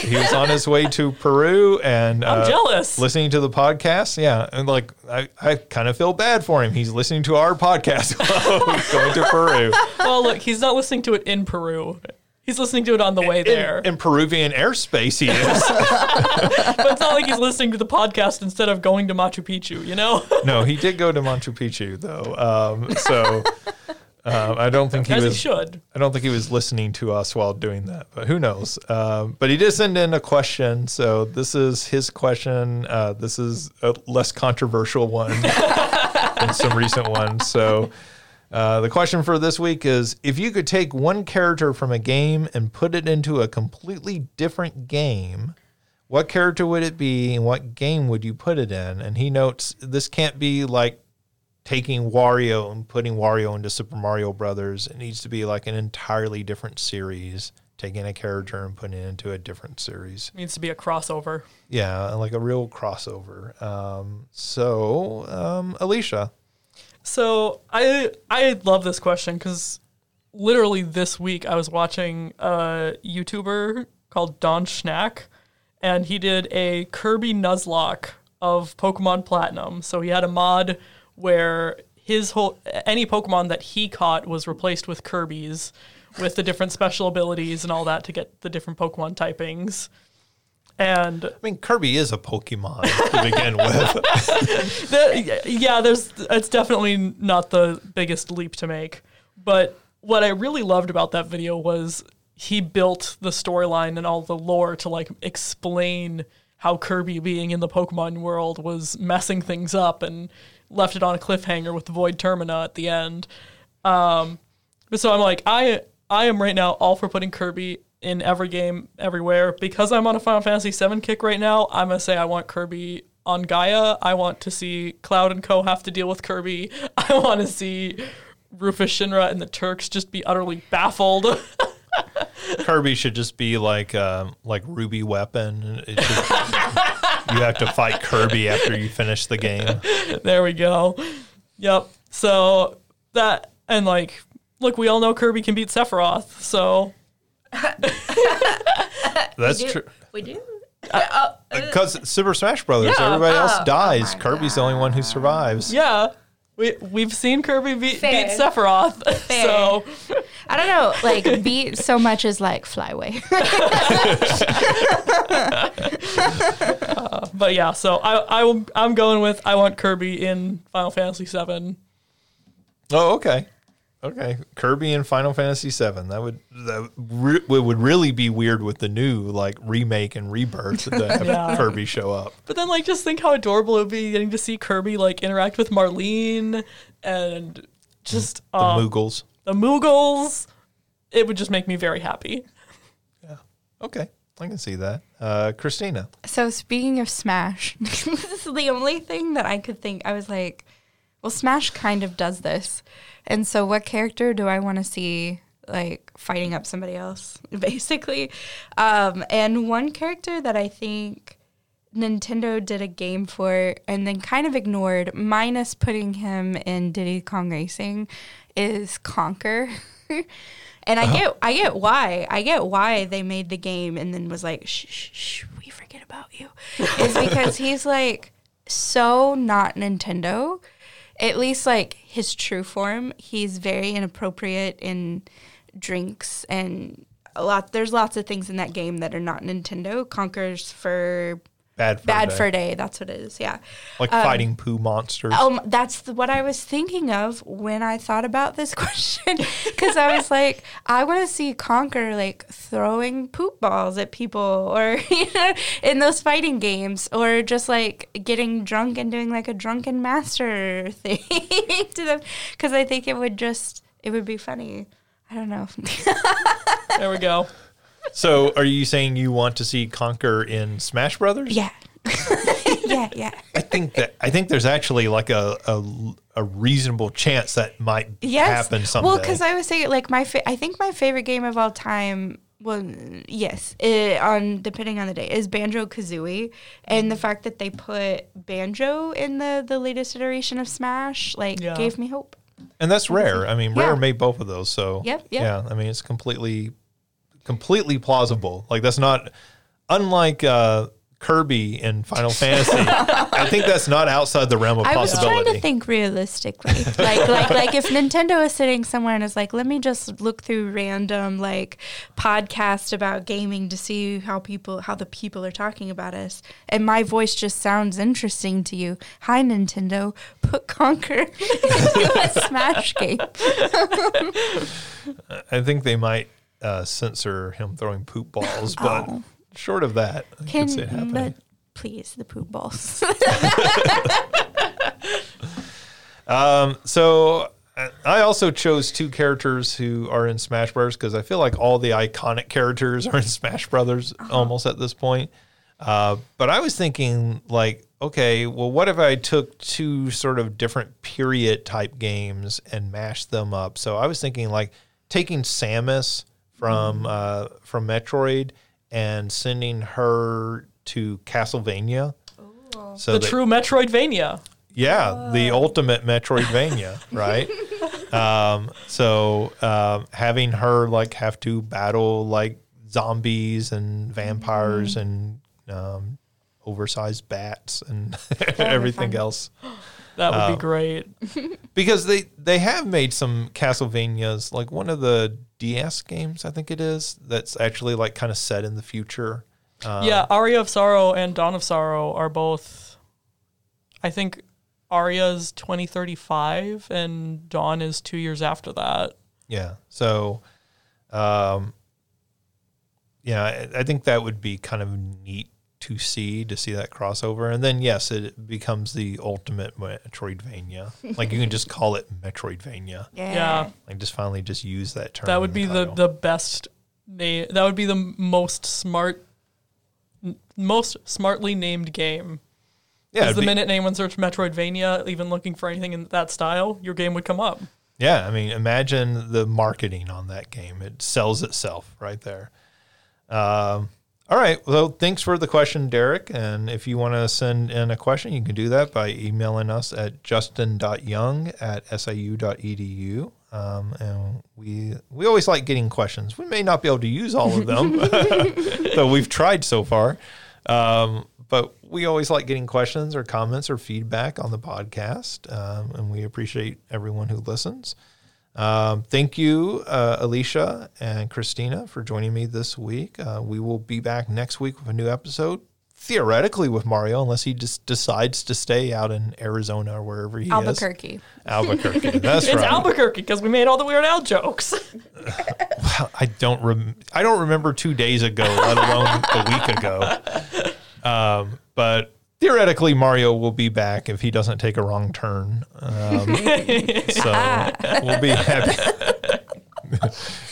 he was on his way to Peru and I'm uh, jealous. listening to the podcast. Yeah, and like I, I kind of feel bad for him. He's listening to our podcast while he's going to Peru well, look, he's not listening to it in Peru. He's listening to it on the way there. in, in Peruvian airspace. He is. but it's not like he's listening to the podcast instead of going to Machu Picchu, you know? no, he did go to Machu Picchu though. Um, so um, I don't think he As he was. should. I don't think he was listening to us while doing that, but who knows? Um, but he did send in a question, so this is his question. Uh, this is a less controversial one than some recent ones. So uh, the question for this week is: If you could take one character from a game and put it into a completely different game, what character would it be, and what game would you put it in? And he notes this can't be like taking Wario and putting Wario into Super Mario Brothers. It needs to be like an entirely different series, taking a character and putting it into a different series. It Needs to be a crossover. Yeah, like a real crossover. Um, so, um, Alicia, So I I love this question because literally this week I was watching a YouTuber called Don Schnack, and he did a Kirby Nuzlocke of Pokemon Platinum. So he had a mod where his whole any Pokemon that he caught was replaced with Kirby's, with the different special abilities and all that to get the different Pokemon typings. And I mean, Kirby is a Pokemon to begin with. The- yeah, there's it's definitely not the biggest leap to make. But what I really loved about that video was he built the storyline and all the lore to like explain how Kirby being in the Pokemon world was messing things up and left it on a cliffhanger with the Void Termina at the end. Um, so I'm like, I I am right now all for putting Kirby in every game everywhere because I'm on a Final Fantasy VII kick right now. I'm gonna say I want Kirby on Gaia. I want to see Cloud and Co have to deal with Kirby. I want to see Rufus Shinra and the Turks just be utterly baffled. Kirby should just be like um, like Ruby Weapon. It should, you have to fight Kirby after you finish the game. there we go. Yep. So that and like, look, we all know Kirby can beat Sephiroth. So That's do. true. We do. Uh, uh, uh, because Super Smash Brothers, Yeah. everybody else Oh, oh dies. oh my Kirby's the only one who survives. yeah, we we've seen Kirby beat, beat Sephiroth. Fair. So I don't know, like beat so much as like fly away. Uh, but yeah, so I I I'm going with I want Kirby in Final Fantasy VII. Oh, okay. Okay. Kirby and Final Fantasy VII. That would that re- it would really be weird with the new like remake and rebirth to have Yeah. Kirby show up. But then like just think how adorable it would be getting to see Kirby like interact with Marlene and just The um, Moogles. the Moogles. It would just make me very happy. Yeah. Okay. I can see that. Uh, Christina. So speaking of Smash, this is the only thing that I could think. I was like, well, Smash kind of does this, and so what character do I want to see like fighting up somebody else, basically? Um, and one character that I think Nintendo did a game for and then kind of ignored, minus putting him in Diddy Kong Racing, is Conker. and I get I get why. I get why they made the game and then was like, shh, shh, shh we forget about you. is because he's like so not Nintendo. At least like his true form. He's very inappropriate in drinks and a lot there's lots of things in that game that are not Nintendo. Conker's for Bad for Bad Day. Fur Day. That's what it is. Yeah. Like fighting poo monsters. Um, that's the, what I was thinking of when I thought about this question. Because I was like, I want to see Conker like throwing poop balls at people, or you know, in those fighting games, or just like getting drunk and doing like a drunken master thing to them. Because I think it would just it would be funny. I don't know. There we go. So are you saying you want to see Conker in Smash Brothers? yeah. yeah, yeah. I think that I think there's actually like a a, a reasonable chance that might yes. happen someday. Well, because I was saying like my fa- I think my favorite game of all time. Well, yes, eh, on depending on the day is Banjo Kazooie, and the fact that they put Banjo in the the latest iteration of Smash like Yeah. gave me hope. and that's rare. I mean, Yeah. Rare made both of those, so Yep, yep. yeah. I mean, it's completely completely plausible. Like that's not unlike uh, Kirby in Final Fantasy. I think that's not outside the realm of I was possibility. trying to think realistically, like like like if Nintendo is sitting somewhere and is like, let me just look through random like podcasts about gaming to see how people how the people are talking about us, and my voice just sounds interesting to you. Hi Nintendo, put Conker into a Smash game. I think they might uh, censor him throwing poop balls, but Oh. short of that, I Can see it happening. but please the poop balls. Um, so uh, I also chose two characters who are in Smash Brothers because I feel like all the iconic characters are in Smash Brothers almost at this point. Uh, but I was thinking like, okay, well, what if I took two sort of different period type games and mashed them up? So I was thinking like taking Samus from uh, from Metroid and sending her to Castlevania. So The that- true Metroidvania. yeah, the ultimate Metroidvania, right? um, so um, having her like have to battle like zombies and vampires and um, oversized bats and everything else, That would Oh. be great. because they they have made some Castlevanias, like one of the DS games, I think it is, that's actually like kind of set in the future. Uh, yeah, Aria of Sorrow and Dawn of Sorrow are both. I think Aria's 2035 and Dawn is two years after that. Yeah. So, um, yeah, I, I think that would be kind of neat to see to see that crossover, and then yes, it becomes the ultimate Metroidvania. like you can just call it Metroidvania. Yeah. yeah. Like just finally just use that term. That in would be the, title. the best name. That would be the most smart, n- most smartly named game. yeah. Because the be- minute anyone searched Metroidvania, even looking for anything in that style, your game would come up. Yeah, I mean, imagine the marketing on that game. It sells itself right there. Um, all right. Well, thanks for the question, Derek. And if you want to send in a question, you can do that by emailing us at justin.young at siu.edu. Um, and we we always like getting questions. We may not be able to use all of them, though we've tried so far. Um, but we always like getting questions or comments or feedback on the podcast, um, and we appreciate everyone who listens. Um, thank you, uh, Alicia and Christina, for joining me this week. Uh, we will be back next week with a new episode, theoretically with Mario, unless he just decides to stay out in Arizona or wherever he Albuquerque. is. Albuquerque. Albuquerque. That's It's right. Albuquerque because we made all the Weird Al jokes. I don't rem- I don't remember two days ago, let alone a week ago. Um, but theoretically, Mario will be back if he doesn't take a wrong turn. Um, so we'll be happy.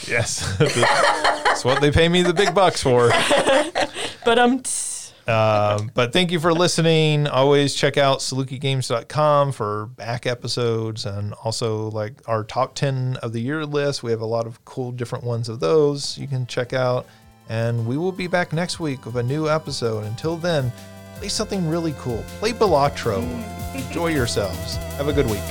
yes, that's what they pay me the big bucks for. but um, Um, but thank you for listening. Always check out salukigames.com for back episodes and also like our top 10 of the year list. We have a lot of cool different ones of those you can check out. And we will be back next week with a new episode. Until then, play something really cool. Play Balatro. Mm. Enjoy yourselves. Have a good week.